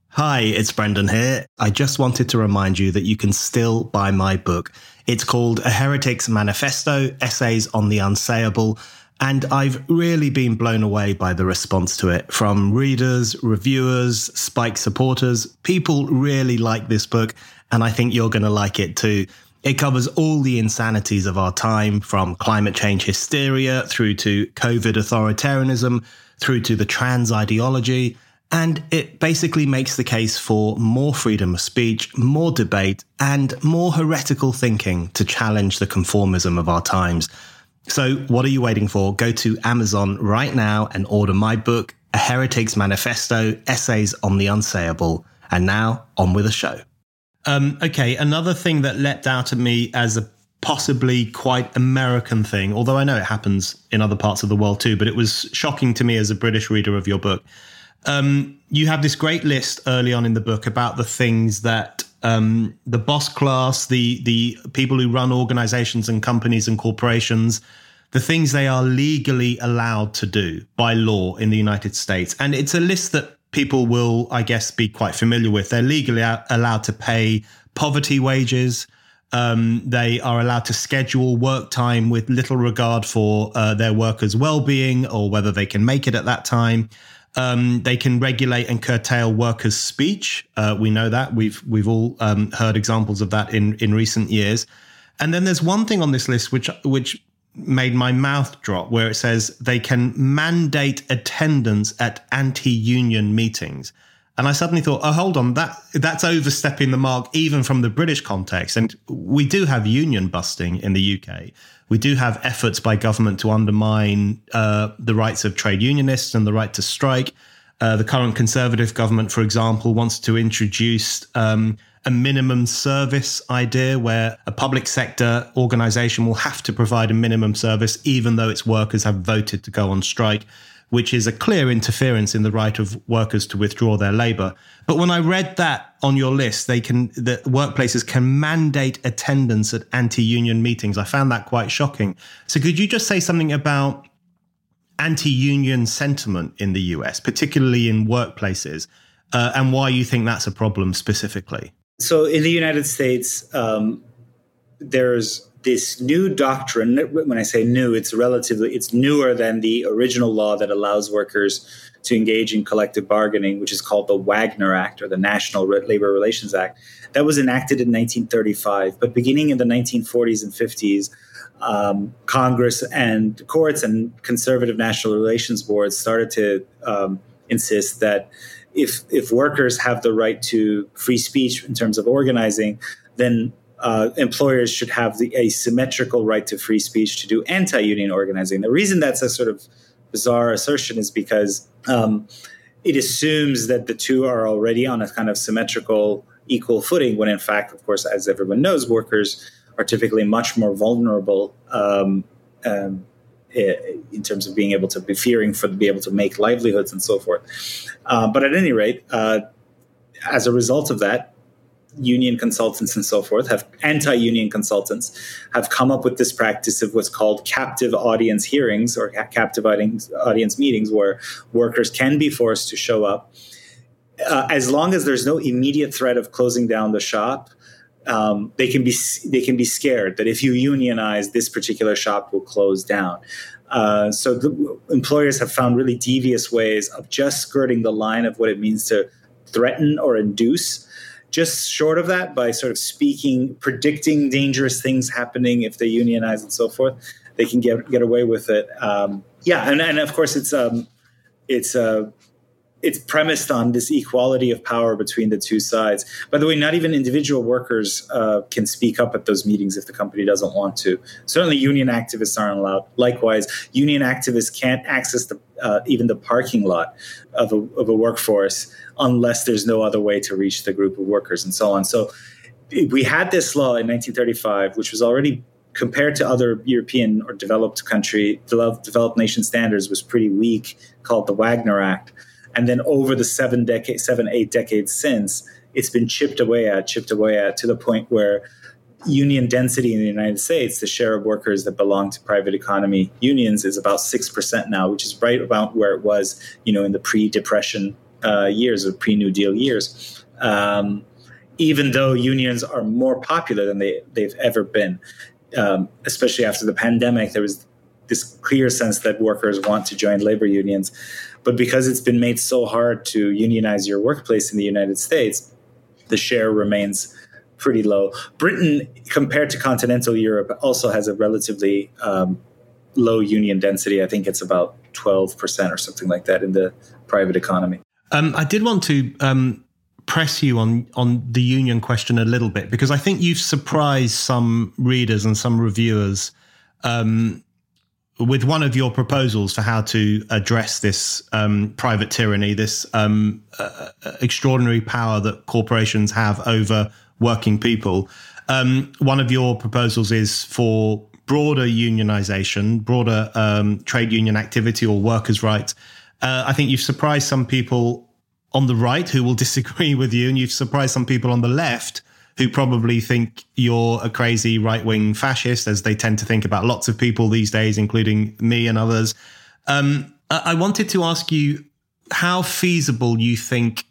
Hi, it's Brendan here. I just wanted to remind you that you can still buy my book. It's called A Heretic's Manifesto Essays on the Unsayable. And I've really been blown away by the response to it from readers, reviewers, spiked supporters. People really like this book, and I think you're going to like it too. It covers all the insanities of our time, from climate change hysteria through to COVID authoritarianism, through to the trans ideology and it basically makes the case for more freedom of speech, more debate, and more heretical thinking to challenge the conformism of our times. So, what are you waiting for? Go to Amazon right now and order my book, A Heretic's Manifesto Essays on the Unsayable. And now, on with the show. Um, okay, another thing that leapt out at me as a possibly quite American thing, although I know it happens in other parts of the world too, but it was shocking to me as a British reader of your book um, you have this great list early on in the book about the things that um, the boss class, the the people who run organizations and companies and corporations, the things they are legally allowed to do by law in the United States, and it's a list that people will, I guess, be quite familiar with. They're legally allowed to pay poverty wages. Um, they are allowed to schedule work time with little regard for uh, their workers' well-being or whether they can make it at that time. Um, they can regulate and curtail workers' speech. Uh, we know that we've we've all um, heard examples of that in in recent years. And then there's one thing on this list which which made my mouth drop, where it says they can mandate attendance at anti-union meetings. And I suddenly thought, oh, hold on, that that's overstepping the mark even from the British context. And we do have union busting in the UK. We do have efforts by government to undermine uh, the rights of trade unionists and the right to strike. Uh, the current Conservative government, for example, wants to introduce um, a minimum service idea where a public sector organization will have to provide a minimum service, even though its workers have voted to go on strike which is a clear interference in the right of workers to withdraw their labor. But when I read that on your list, they can the workplaces can mandate attendance at anti-union meetings. I found that quite shocking. So could you just say something about anti-union sentiment in the US, particularly in workplaces, uh, and why you think that's a problem specifically? So in the United States, um, there's this new doctrine when i say new it's relatively it's newer than the original law that allows workers to engage in collective bargaining which is called the wagner act or the national labor relations act. That was enacted in 1935 but beginning in the 1940s and 50s um, congress and courts and conservative national relations boards started to um, insist that if if workers have the right to free speech in terms of organizing then uh, employers should have the asymmetrical right to free speech to do anti-union organizing. The reason that's a sort of bizarre assertion is because um, it assumes that the two are already on a kind of symmetrical, equal footing. When in fact, of course, as everyone knows, workers are typically much more vulnerable um, um, in terms of being able to be fearing for be able to make livelihoods and so forth. Uh, but at any rate, uh, as a result of that, union consultants and so forth have anti-union consultants have come up with this practice of what's called captive audience hearings or captive audience meetings where workers can be forced to show up uh, as long as there's no immediate threat of closing down the shop um, they can be they can be scared that if you unionize this particular shop will close down. Uh, so the employers have found really devious ways of just skirting the line of what it means to threaten or induce just short of that by sort of speaking, predicting dangerous things happening if they unionize and so forth, they can get get away with it. Um, yeah, and, and of course it's um, it's uh, it's premised on this equality of power between the two sides. By the way, not even individual workers uh, can speak up at those meetings if the company doesn't want to. Certainly, union activists aren't allowed. Likewise, union activists can't access the, uh, even the parking lot of a, of a workforce unless there's no other way to reach the group of workers and so on. So, we had this law in 1935, which was already compared to other European or developed country developed, developed nation standards was pretty weak, called the Wagner Act and then over the seven decades, seven, eight decades since, it's been chipped away at, chipped away at to the point where union density in the United States, the share of workers that belong to private economy unions is about 6% now, which is right about where it was, you know, in the pre-depression uh, years or pre-New Deal years. Um, even though unions are more popular than they, they've ever been, um, especially after the pandemic, there was this clear sense that workers want to join labor unions. But because it's been made so hard to unionize your workplace in the United States, the share remains pretty low. Britain, compared to continental Europe, also has a relatively um, low union density. I think it's about 12% or something like that in the private economy. Um, I did want to um, press you on on the union question a little bit because I think you've surprised some readers and some reviewers um, with one of your proposals for how to address this um, private tyranny, this um, uh, extraordinary power that corporations have over working people. Um, one of your proposals is for broader unionization, broader um, trade union activity or workers' rights. Uh, I think you've surprised some people on the right who will disagree with you, and you've surprised some people on the left who probably think you're a crazy right wing fascist, as they tend to think about lots of people these days, including me and others. Um, I wanted to ask you how feasible you think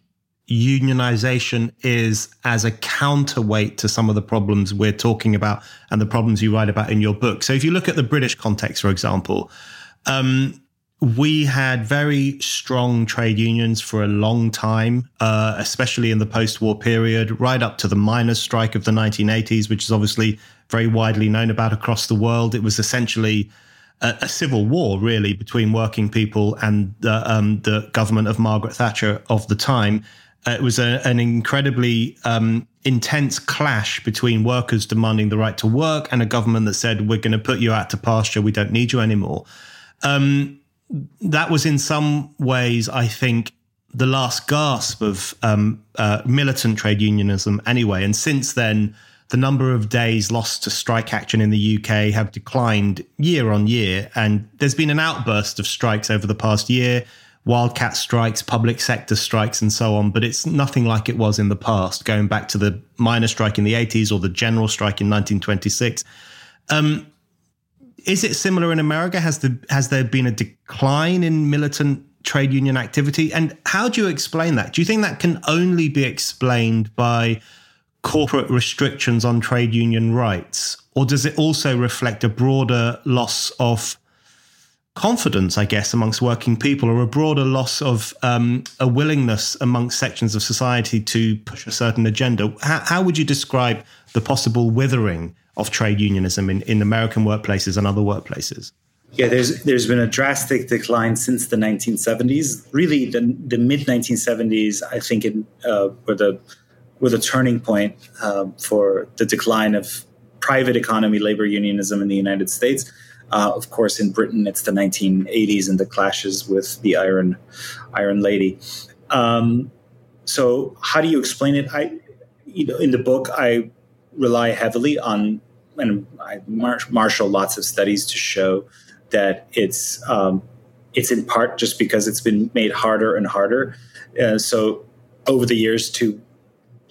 unionization is as a counterweight to some of the problems we're talking about and the problems you write about in your book. So, if you look at the British context, for example, um, we had very strong trade unions for a long time, uh, especially in the post war period, right up to the miners' strike of the 1980s, which is obviously very widely known about across the world. It was essentially a, a civil war, really, between working people and the, um, the government of Margaret Thatcher of the time. Uh, it was a, an incredibly um, intense clash between workers demanding the right to work and a government that said, we're going to put you out to pasture. We don't need you anymore. Um, that was in some ways, I think, the last gasp of um, uh, militant trade unionism anyway. And since then, the number of days lost to strike action in the UK have declined year on year. And there's been an outburst of strikes over the past year wildcat strikes, public sector strikes, and so on. But it's nothing like it was in the past, going back to the miner strike in the 80s or the general strike in 1926. Um, is it similar in America? Has the has there been a decline in militant trade union activity? And how do you explain that? Do you think that can only be explained by corporate restrictions on trade union rights? Or does it also reflect a broader loss of confidence, I guess, amongst working people, or a broader loss of um, a willingness amongst sections of society to push a certain agenda. How, how, would you describe the possible withering of trade unionism in, in American workplaces and other workplaces? Yeah, there's there's been a drastic decline since the 1970s. Really, the, the mid 1970s, I think, in, uh, were the were the turning point uh, for the decline of private economy labor unionism in the United States. Uh, of course, in Britain, it's the 1980s and the clashes with the Iron Iron Lady. Um, so, how do you explain it? I, you know, in the book, I rely heavily on and I marshal lots of studies to show that it's um, it's in part just because it's been made harder and harder. Uh, so, over the years, to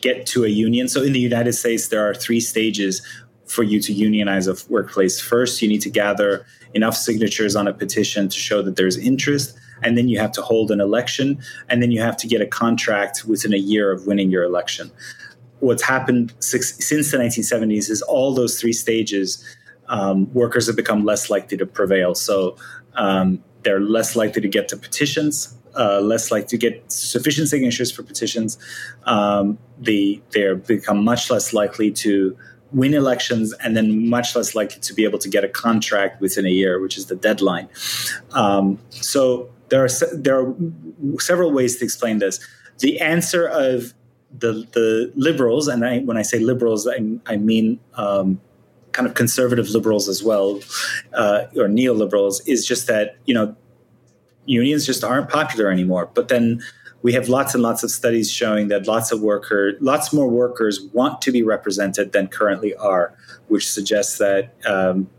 get to a union. So, in the United States, there are three stages for you to unionize a workplace. First, you need to gather enough signatures on a petition to show that there's interest, and then you have to hold an election, and then you have to get a contract within a year of winning your election. What's happened since the 1970s is all those three stages, um, workers have become less likely to prevail. So um, they're less likely to get to petitions. Uh, less likely to get sufficient signatures for petitions. Um, they they're become much less likely to win elections and then much less likely to be able to get a contract within a year, which is the deadline. Um, so there are there are several ways to explain this. The answer of the the liberals, and I, when I say liberals, I, I mean um, kind of conservative liberals as well, uh, or neoliberals, is just that you know unions just aren't popular anymore. But then we have lots and lots of studies showing that lots of worker, lots more workers want to be represented than currently are, which suggests that um,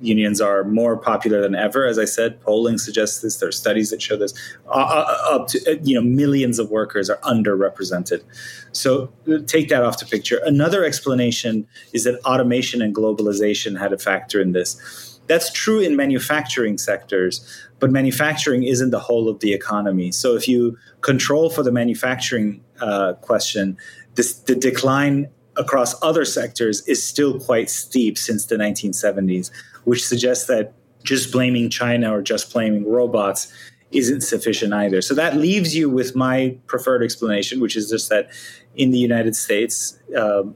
unions are more popular than ever. As I said, polling suggests this. There are studies that show this. Uh, uh up to uh, you know millions of workers are underrepresented. So take that off the picture. Another explanation is that automation and globalization had a factor in this. That's true in manufacturing sectors, but manufacturing isn't the whole of the economy. So if you control for the manufacturing uh, question, this, the decline across other sectors is still quite steep since the 1970s, which suggests that just blaming China or just blaming robots isn't sufficient either. So that leaves you with my preferred explanation, which is just that in the United States, um,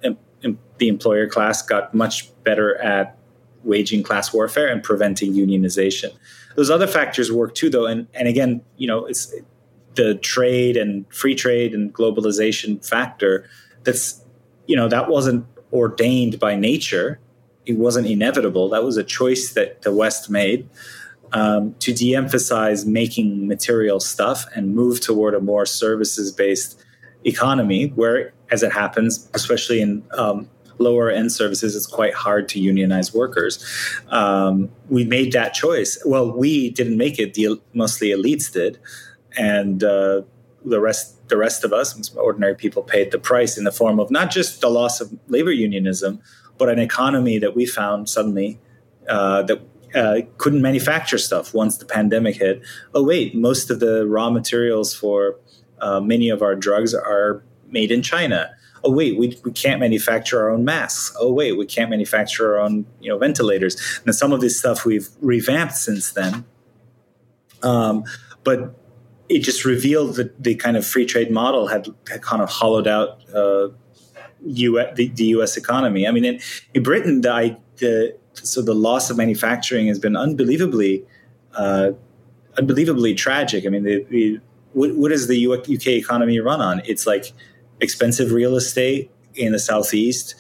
the employer class got much better at waging class warfare and preventing unionization. Those other factors work too, though, and and again, you know, it's the trade and free trade and globalization factor. That's you know that wasn't ordained by nature. It wasn't inevitable. That was a choice that the West made um, to de-emphasize making material stuff and move toward a more services-based economy, where, as it happens, especially in um, lower end services, it's quite hard to unionize workers. Um, we made that choice. Well, we didn't make it; the, mostly elites did, and uh, the rest the rest of us, ordinary people, paid the price in the form of not just the loss of labor unionism, but an economy that we found suddenly uh, that uh, couldn't manufacture stuff once the pandemic hit. Oh wait, most of the raw materials for uh, many of our drugs are made in China oh wait, we, we can't manufacture our own masks. Oh wait, we can't manufacture our own you know ventilators. And some of this stuff we've revamped since then. Um, but it just revealed that the kind of free trade model had, had kind of hollowed out uh, US, the, the, U.S. economy. I mean, in, in Britain, the, the, so the loss of manufacturing has been unbelievably, uh, unbelievably tragic. I mean, the, the what, what does the UK economy run on? It's like expensive real estate in the southeast.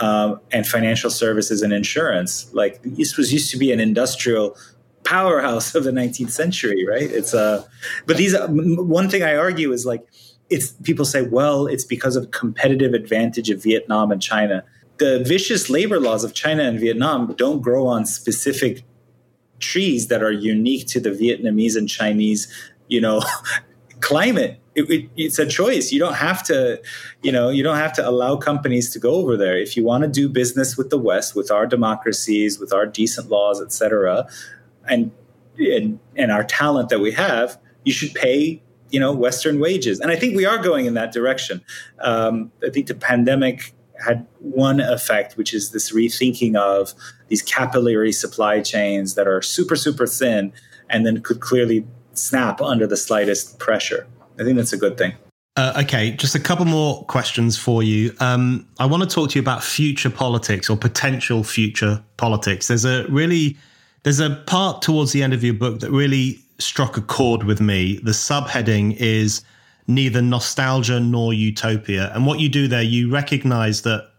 Um, and financial services and insurance. Like this was used to be an industrial powerhouse of the 19th century, right? It's a, uh, but these, one thing I argue is like, it's people say, well, it's because of competitive advantage of Vietnam and China. The vicious labor laws of China and Vietnam don't grow on specific trees that are unique to the Vietnamese and Chinese, you know, climate. It, it, it's a choice. You don't have to, you know, you don't have to allow companies to go over there. If you want to do business with the West, with our democracies, with our decent laws, etc., and, and and our talent that we have, you should pay you know Western wages. And I think we are going in that direction. Um, I think the pandemic had one effect, which is this rethinking of these capillary supply chains that are super super thin, and then could clearly snap under the slightest pressure. I think that's a good thing. Uh, okay, just a couple more questions for you. Um, I want to talk to you about future politics or potential future politics. There's a really there's a part towards the end of your book that really struck a chord with me. The subheading is neither nostalgia nor utopia. And what you do there, you recognize that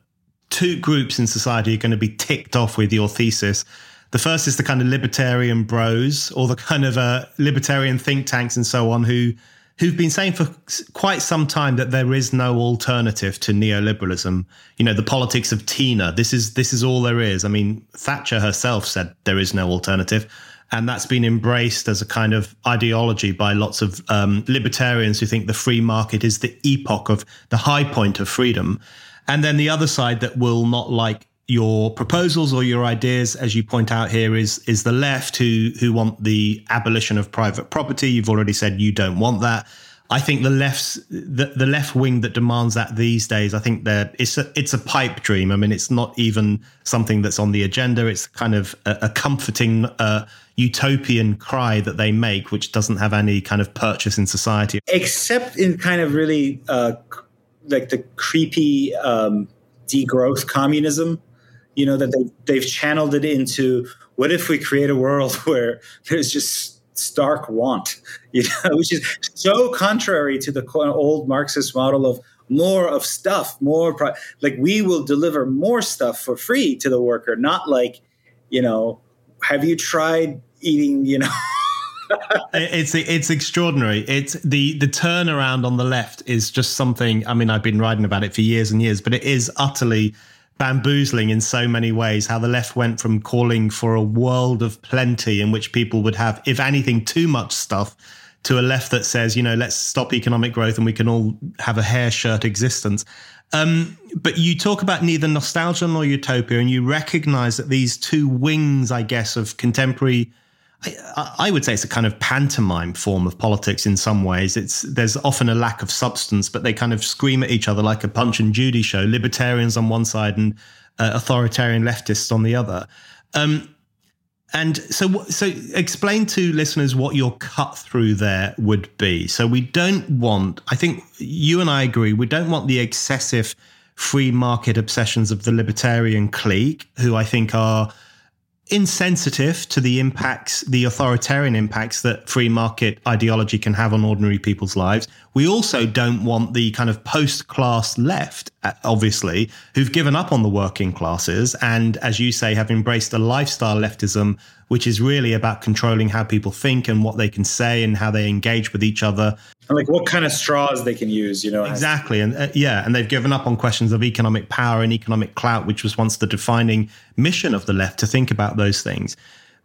two groups in society are going to be ticked off with your thesis. The first is the kind of libertarian bros or the kind of uh, libertarian think tanks and so on who who've been saying for quite some time that there is no alternative to neoliberalism. You know, the politics of Tina. This is this is all there is. I mean, Thatcher herself said there is no alternative, and that's been embraced as a kind of ideology by lots of um, libertarians who think the free market is the epoch of the high point of freedom. And then the other side that will not like your proposals or your ideas, as you point out here, is is the left who who want the abolition of private property. You've already said you don't want that. I think the left's the, the left wing that demands that these days. I think that it's a, it's a pipe dream. I mean, it's not even something that's on the agenda. It's kind of a, a comforting uh, utopian cry that they make, which doesn't have any kind of purchase in society, except in kind of really uh, like the creepy um, degrowth communism you know that they they've channeled it into what if we create a world where there's just stark want you know which is so contrary to the old marxist model of more of stuff more pro- like we will deliver more stuff for free to the worker not like you know have you tried eating you know it's it's extraordinary. It's the the turnaround on the left is just something. I mean, I've been writing about it for years and years, but it is utterly bamboozling in so many ways how the left went from calling for a world of plenty in which people would have if anything too much stuff to a left that says you know let's stop economic growth and we can all have a hair shirt existence. Um, but you talk about neither nostalgia nor utopia and you recognize that these two wings i guess of contemporary I, would say it's a kind of pantomime form of politics in some ways. It's there's often a lack of substance, but they kind of scream at each other like a Punch and Judy show. Libertarians on one side and uh, authoritarian leftists on the other. Um, and so, so explain to listeners what your cut through there would be. So we don't want. I think you and I agree. We don't want the excessive free market obsessions of the libertarian clique, who I think are insensitive to the impacts, the authoritarian impacts that free market ideology can have on ordinary people's lives. We also don't want the kind of post class left, uh, obviously, who've given up on the working classes and, as you say, have embraced a lifestyle leftism, which is really about controlling how people think and what they can say and how they engage with each other. And like what kind of straws they can use, you know? Exactly. And uh, yeah, and they've given up on questions of economic power and economic clout, which was once the defining mission of the left to think about those things.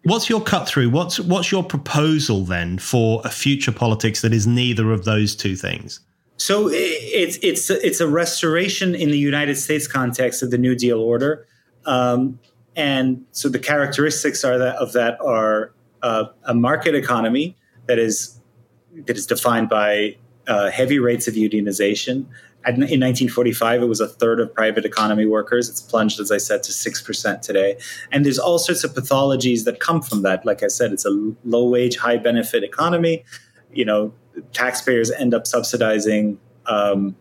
What's your cut through? What's what's your proposal then for a future politics that is neither of those two things? So it's it's it's a restoration in the United States context of the New Deal order, um, and so the characteristics are that of that are uh, a market economy that is that is defined by uh, heavy rates of unionization, in 1945, it was a third of private economy workers. It's plunged, as I said, to 6% today. And there's all sorts of pathologies that come from that. Like I said, it's a low wage, high benefit economy. You know, taxpayers end up subsidizing um,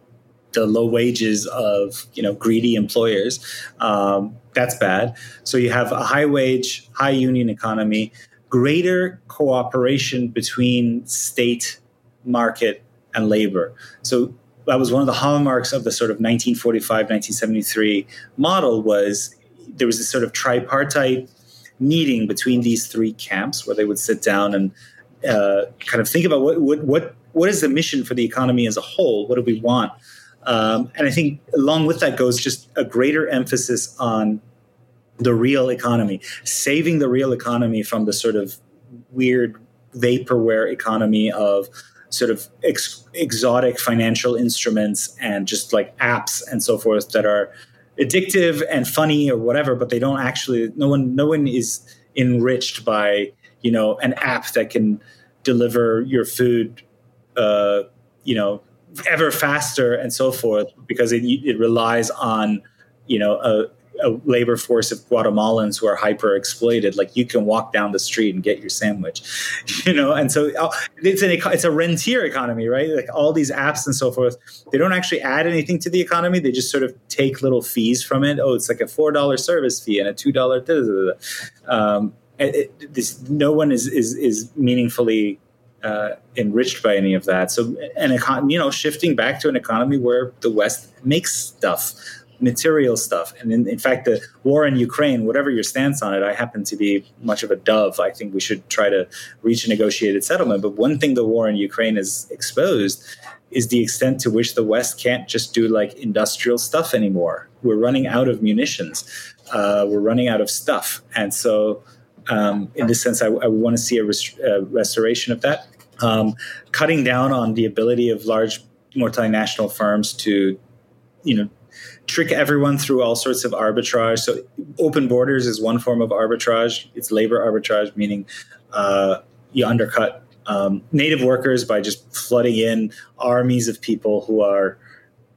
the low wages of you know greedy employers. Um, that's bad. So you have a high wage, high union economy, greater cooperation between state, market, and labor. So that was one of the hallmarks of the sort of 1945 1973 model was there was this sort of tripartite meeting between these three camps where they would sit down and uh, kind of think about what, what what what is the mission for the economy as a whole what do we want um, and i think along with that goes just a greater emphasis on the real economy saving the real economy from the sort of weird vaporware economy of sort of ex- exotic financial instruments and just like apps and so forth that are addictive and funny or whatever but they don't actually no one no one is enriched by you know an app that can deliver your food uh, you know ever faster and so forth because it, it relies on you know a, a labor force of Guatemalans who are hyper exploited. Like you can walk down the street and get your sandwich, you know. And so uh, it's an it's a rentier economy, right? Like all these apps and so forth, they don't actually add anything to the economy. They just sort of take little fees from it. Oh, it's like a four dollar service fee and a two dollar. Um, it, this, no one is is is meaningfully uh, enriched by any of that. So, an econ- you know, shifting back to an economy where the West makes stuff material stuff. And in, in, fact, the war in Ukraine, whatever your stance on it, I happen to be much of a dove. I think we should try to reach a negotiated settlement. But one thing the war in Ukraine has exposed is the extent to which the West can't just do like industrial stuff anymore. We're running out of munitions. Uh, we're running out of stuff. And so, um, in this sense, I, I want to see a, rest- restoration of that. Um, cutting down on the ability of large multinational firms to, you know, trick everyone through all sorts of arbitrage. So, open borders is one form of arbitrage. It's labor arbitrage, meaning uh, you undercut um, native workers by just flooding in armies of people who are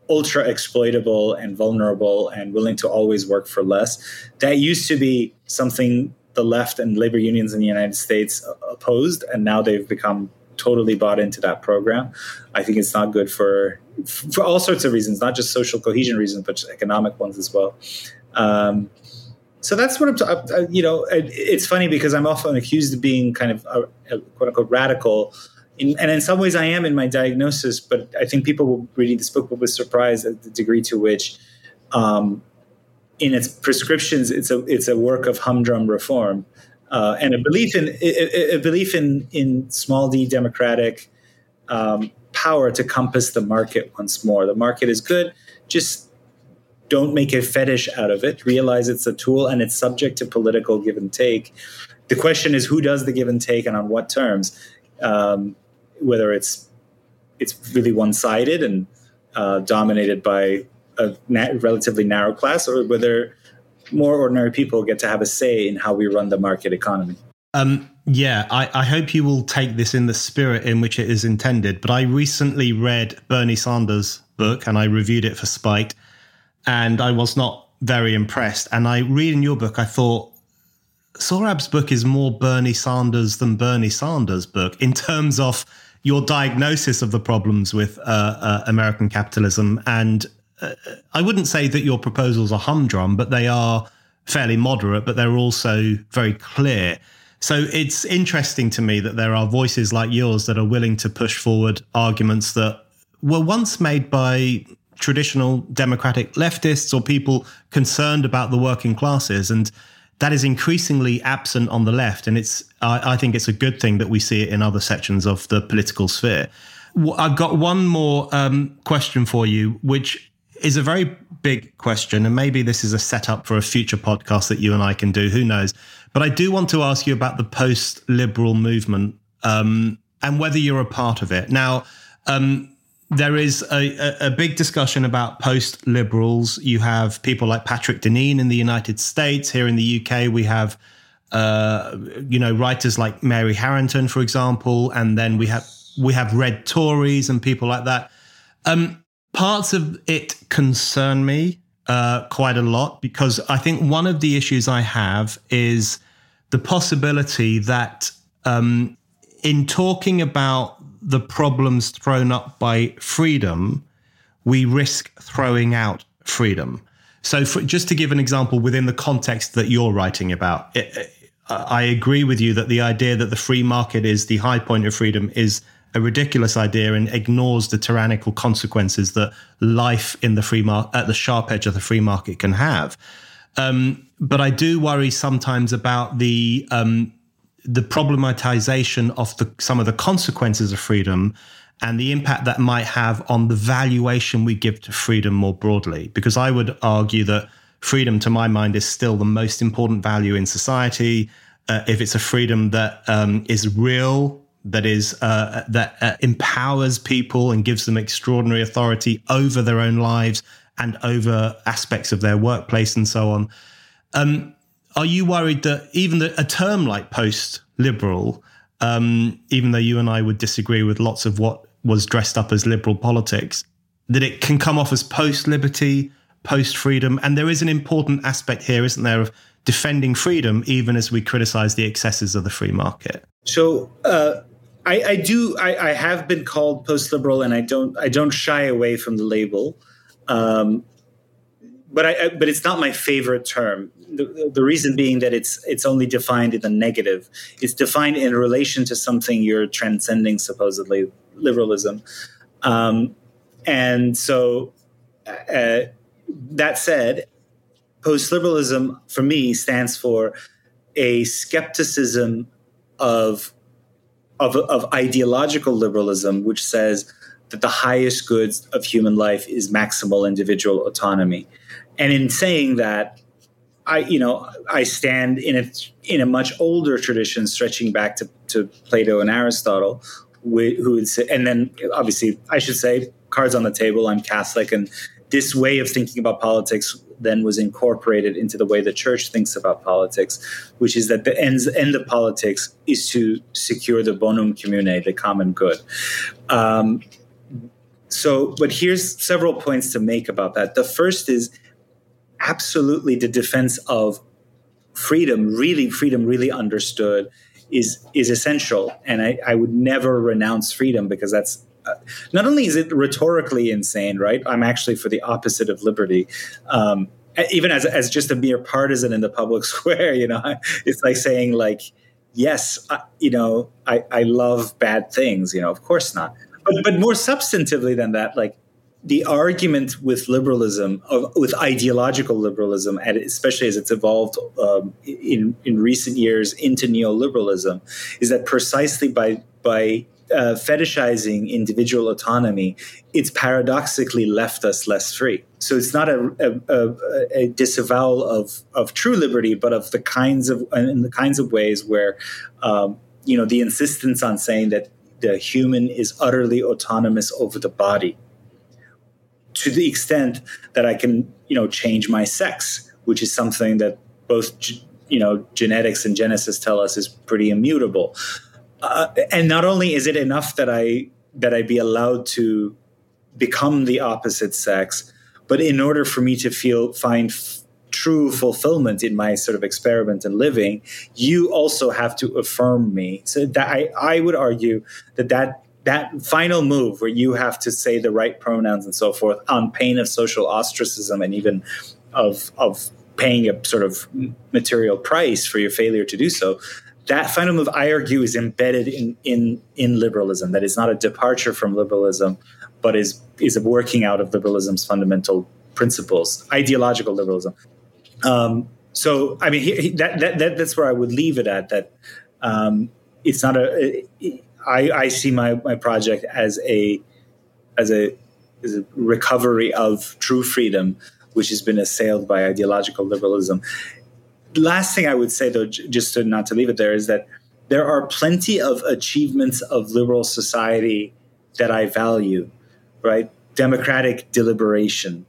ultra exploitable and vulnerable and willing to always work for less. That used to be something the left and labor unions in the United States opposed, and now they've become totally bought into that program. I think it's not good for for all sorts of reasons, not just social cohesion reasons, but economic ones as well. Um, so that's what I'm. T- uh, you know, it's funny because I'm often accused of being kind of a, a quote unquote radical. In, and in some ways, I am in my diagnosis. But I think people reading this book will be surprised at the degree to which, um, in its prescriptions, it's a it's a work of humdrum reform uh, and a belief in a, a, belief in in small d democratic um, power to compass the market once more. The market is good, just don't make a fetish out of it. Realize it's a tool and it's subject to political give and take. The question is who does the give and take and on what terms. Um, whether it's it's really one sided and uh, dominated by a na- relatively narrow class, or whether more ordinary people get to have a say in how we run the market economy. Um, yeah, I, I, hope you will take this in the spirit in which it is intended. But I recently read Bernie Sanders' book and I reviewed it for Spiked, and I was not very impressed. And I read in your book, I thought Sohrab's book is more Bernie Sanders than Bernie Sanders' book in terms of your diagnosis of the problems with uh, uh, American capitalism and I wouldn't say that your proposals are humdrum, but they are fairly moderate, but they're also very clear. So it's interesting to me that there are voices like yours that are willing to push forward arguments that were once made by traditional democratic leftists or people concerned about the working classes. And that is increasingly absent on the left. And it's, I, I think it's a good thing that we see it in other sections of the political sphere. I've got one more um, question for you, which is a very big question. And maybe this is a setup for a future podcast that you and I can do. Who knows? But I do want to ask you about the post liberal movement um, and whether you're a part of it. Now, um, there is a, a, big discussion about post liberals. You have people like Patrick Deneen in the United States. Here in the UK, we have, uh, you know, writers like Mary Harrington, for example, and then we have we have red Tories and people like that. Um, parts of it concern me uh, quite a lot because I think one of the issues I have is the possibility that um, in talking about the problems thrown up by freedom, we risk throwing out freedom. So, for, just to give an example within the context that you're writing about, it, I agree with you that the idea that the free market is the high point of freedom is a ridiculous idea and ignores the tyrannical consequences that life in the free market at the sharp edge of the free market can have. Um, but I do worry sometimes about the um, the problematization of the, some of the consequences of freedom and the impact that might have on the valuation we give to freedom more broadly. Because I would argue that freedom, to my mind, is still the most important value in society. Uh, if it's a freedom that um, is real, that is uh, that uh, empowers people and gives them extraordinary authority over their own lives and over aspects of their workplace and so on. Um, are you worried that even the, a term like post-liberal, um, even though you and I would disagree with lots of what was dressed up as liberal politics, that it can come off as post-liberty, post-freedom, and there is an important aspect here, isn't there, of defending freedom, even as we criticize the excesses of the free market. So. Uh, I, I, do. I, I, have been called post-liberal, and I don't. I don't shy away from the label. Um, but I, but it's not my favorite term. The, the, reason being that it's it's only defined in the negative. It's defined in relation to something you're transcending, supposedly liberalism. Um, and so, uh, that said, post liberalism for me stands for a skepticism of, of of ideological liberalism, which says that the highest goods of human life is maximal individual autonomy and in saying that, I you know I stand in a in a much older tradition stretching back to, to Plato and Aristotle, who would say, and then obviously I should say cards on the table. I'm Catholic, and this way of thinking about politics then was incorporated into the way the church thinks about politics, which is that the ends, end of politics is to secure the bonum commune, the common good. Um, so, but here's several points to make about that. The first is absolutely the defense of freedom, really freedom, really understood, is is essential. And I, I would never renounce freedom because that's not only is it rhetorically insane, right? I'm actually for the opposite of liberty. Um, even as as just a mere partisan in the public square, you know, it's like saying like, yes, I, you know, I, I love bad things. You know, of course not. But but more substantively than that, like the argument with liberalism, with ideological liberalism, and especially as it's evolved um, in in recent years into neoliberalism, is that precisely by by uh, fetishizing individual autonomy, it's paradoxically left us less free. So it's not a, a, a, disavowal of, of true liberty, but of the kinds of in the kinds of ways where um, you know the insistence on saying that the human is utterly autonomous over the body to the extent that I can, you know, change my sex, which is something that both, you know, genetics and genesis tell us is pretty immutable. Uh, and not only is it enough that I that I be allowed to become the opposite sex, but in order for me to feel find f- true fulfillment in my sort of experiment and living, you also have to affirm me. So that I I would argue that that that final move where you have to say the right pronouns and so forth on pain of social ostracism and even of of paying a sort of material price for your failure to do so that final move i argue is embedded in in in liberalism that is not a departure from liberalism but is is a working out of liberalism's fundamental principles ideological liberalism um, so i mean he, he, that, that, that that's where i would leave it at that um, it's not a it, I, I see my, my project as a as a as a recovery of true freedom, which has been assailed by ideological liberalism. Last thing I would say, though, just to not to leave it there, is that there are plenty of achievements of liberal society that I value, right? Democratic deliberation,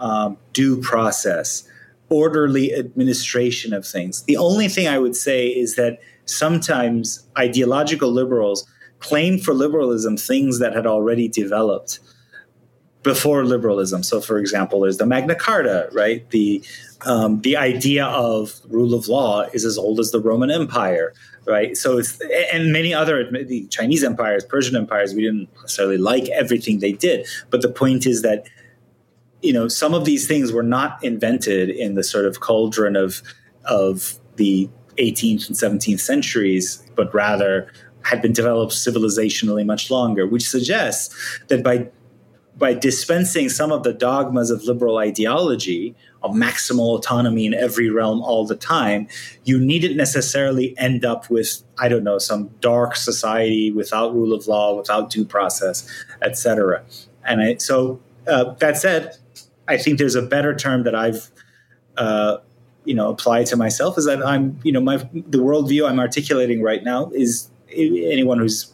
um, due process, orderly administration of things. The only thing I would say is that sometimes ideological liberals claim for liberalism things that had already developed before liberalism. So, for example, there's the Magna Carta, right? The um, the idea of rule of law is as old as the Roman Empire, right? So it's and many other the Chinese empires, Persian empires. We didn't necessarily like everything they did, but the point is that you know some of these things were not invented in the sort of cauldron of of the 18th and 17th centuries, but rather had been developed civilizationally much longer, which suggests that by by dispensing some of the dogmas of liberal ideology of maximal autonomy in every realm all the time, you needn't necessarily end up with, I don't know, some dark society without rule of law, without due process, etc. And I, so uh, that said, I think there's a better term that I've uh, you know applied to myself is that I'm you know my the worldview I'm articulating right now is anyone who's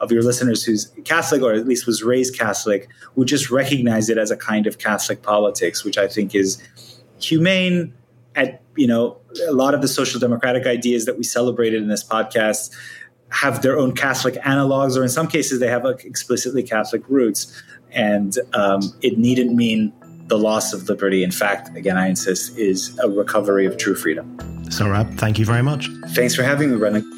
of your listeners who's Catholic or at least was raised Catholic would just recognize it as a kind of Catholic politics, which I think is humane. At you know, a lot of the social democratic ideas that we celebrated in this podcast have their own Catholic analogs, or in some cases, they have like explicitly Catholic roots, and um, it needn't mean the loss of liberty. In fact, again, I insist, is a recovery of true freedom. Sohrab, thank you very much. Thanks for having me, Brendan.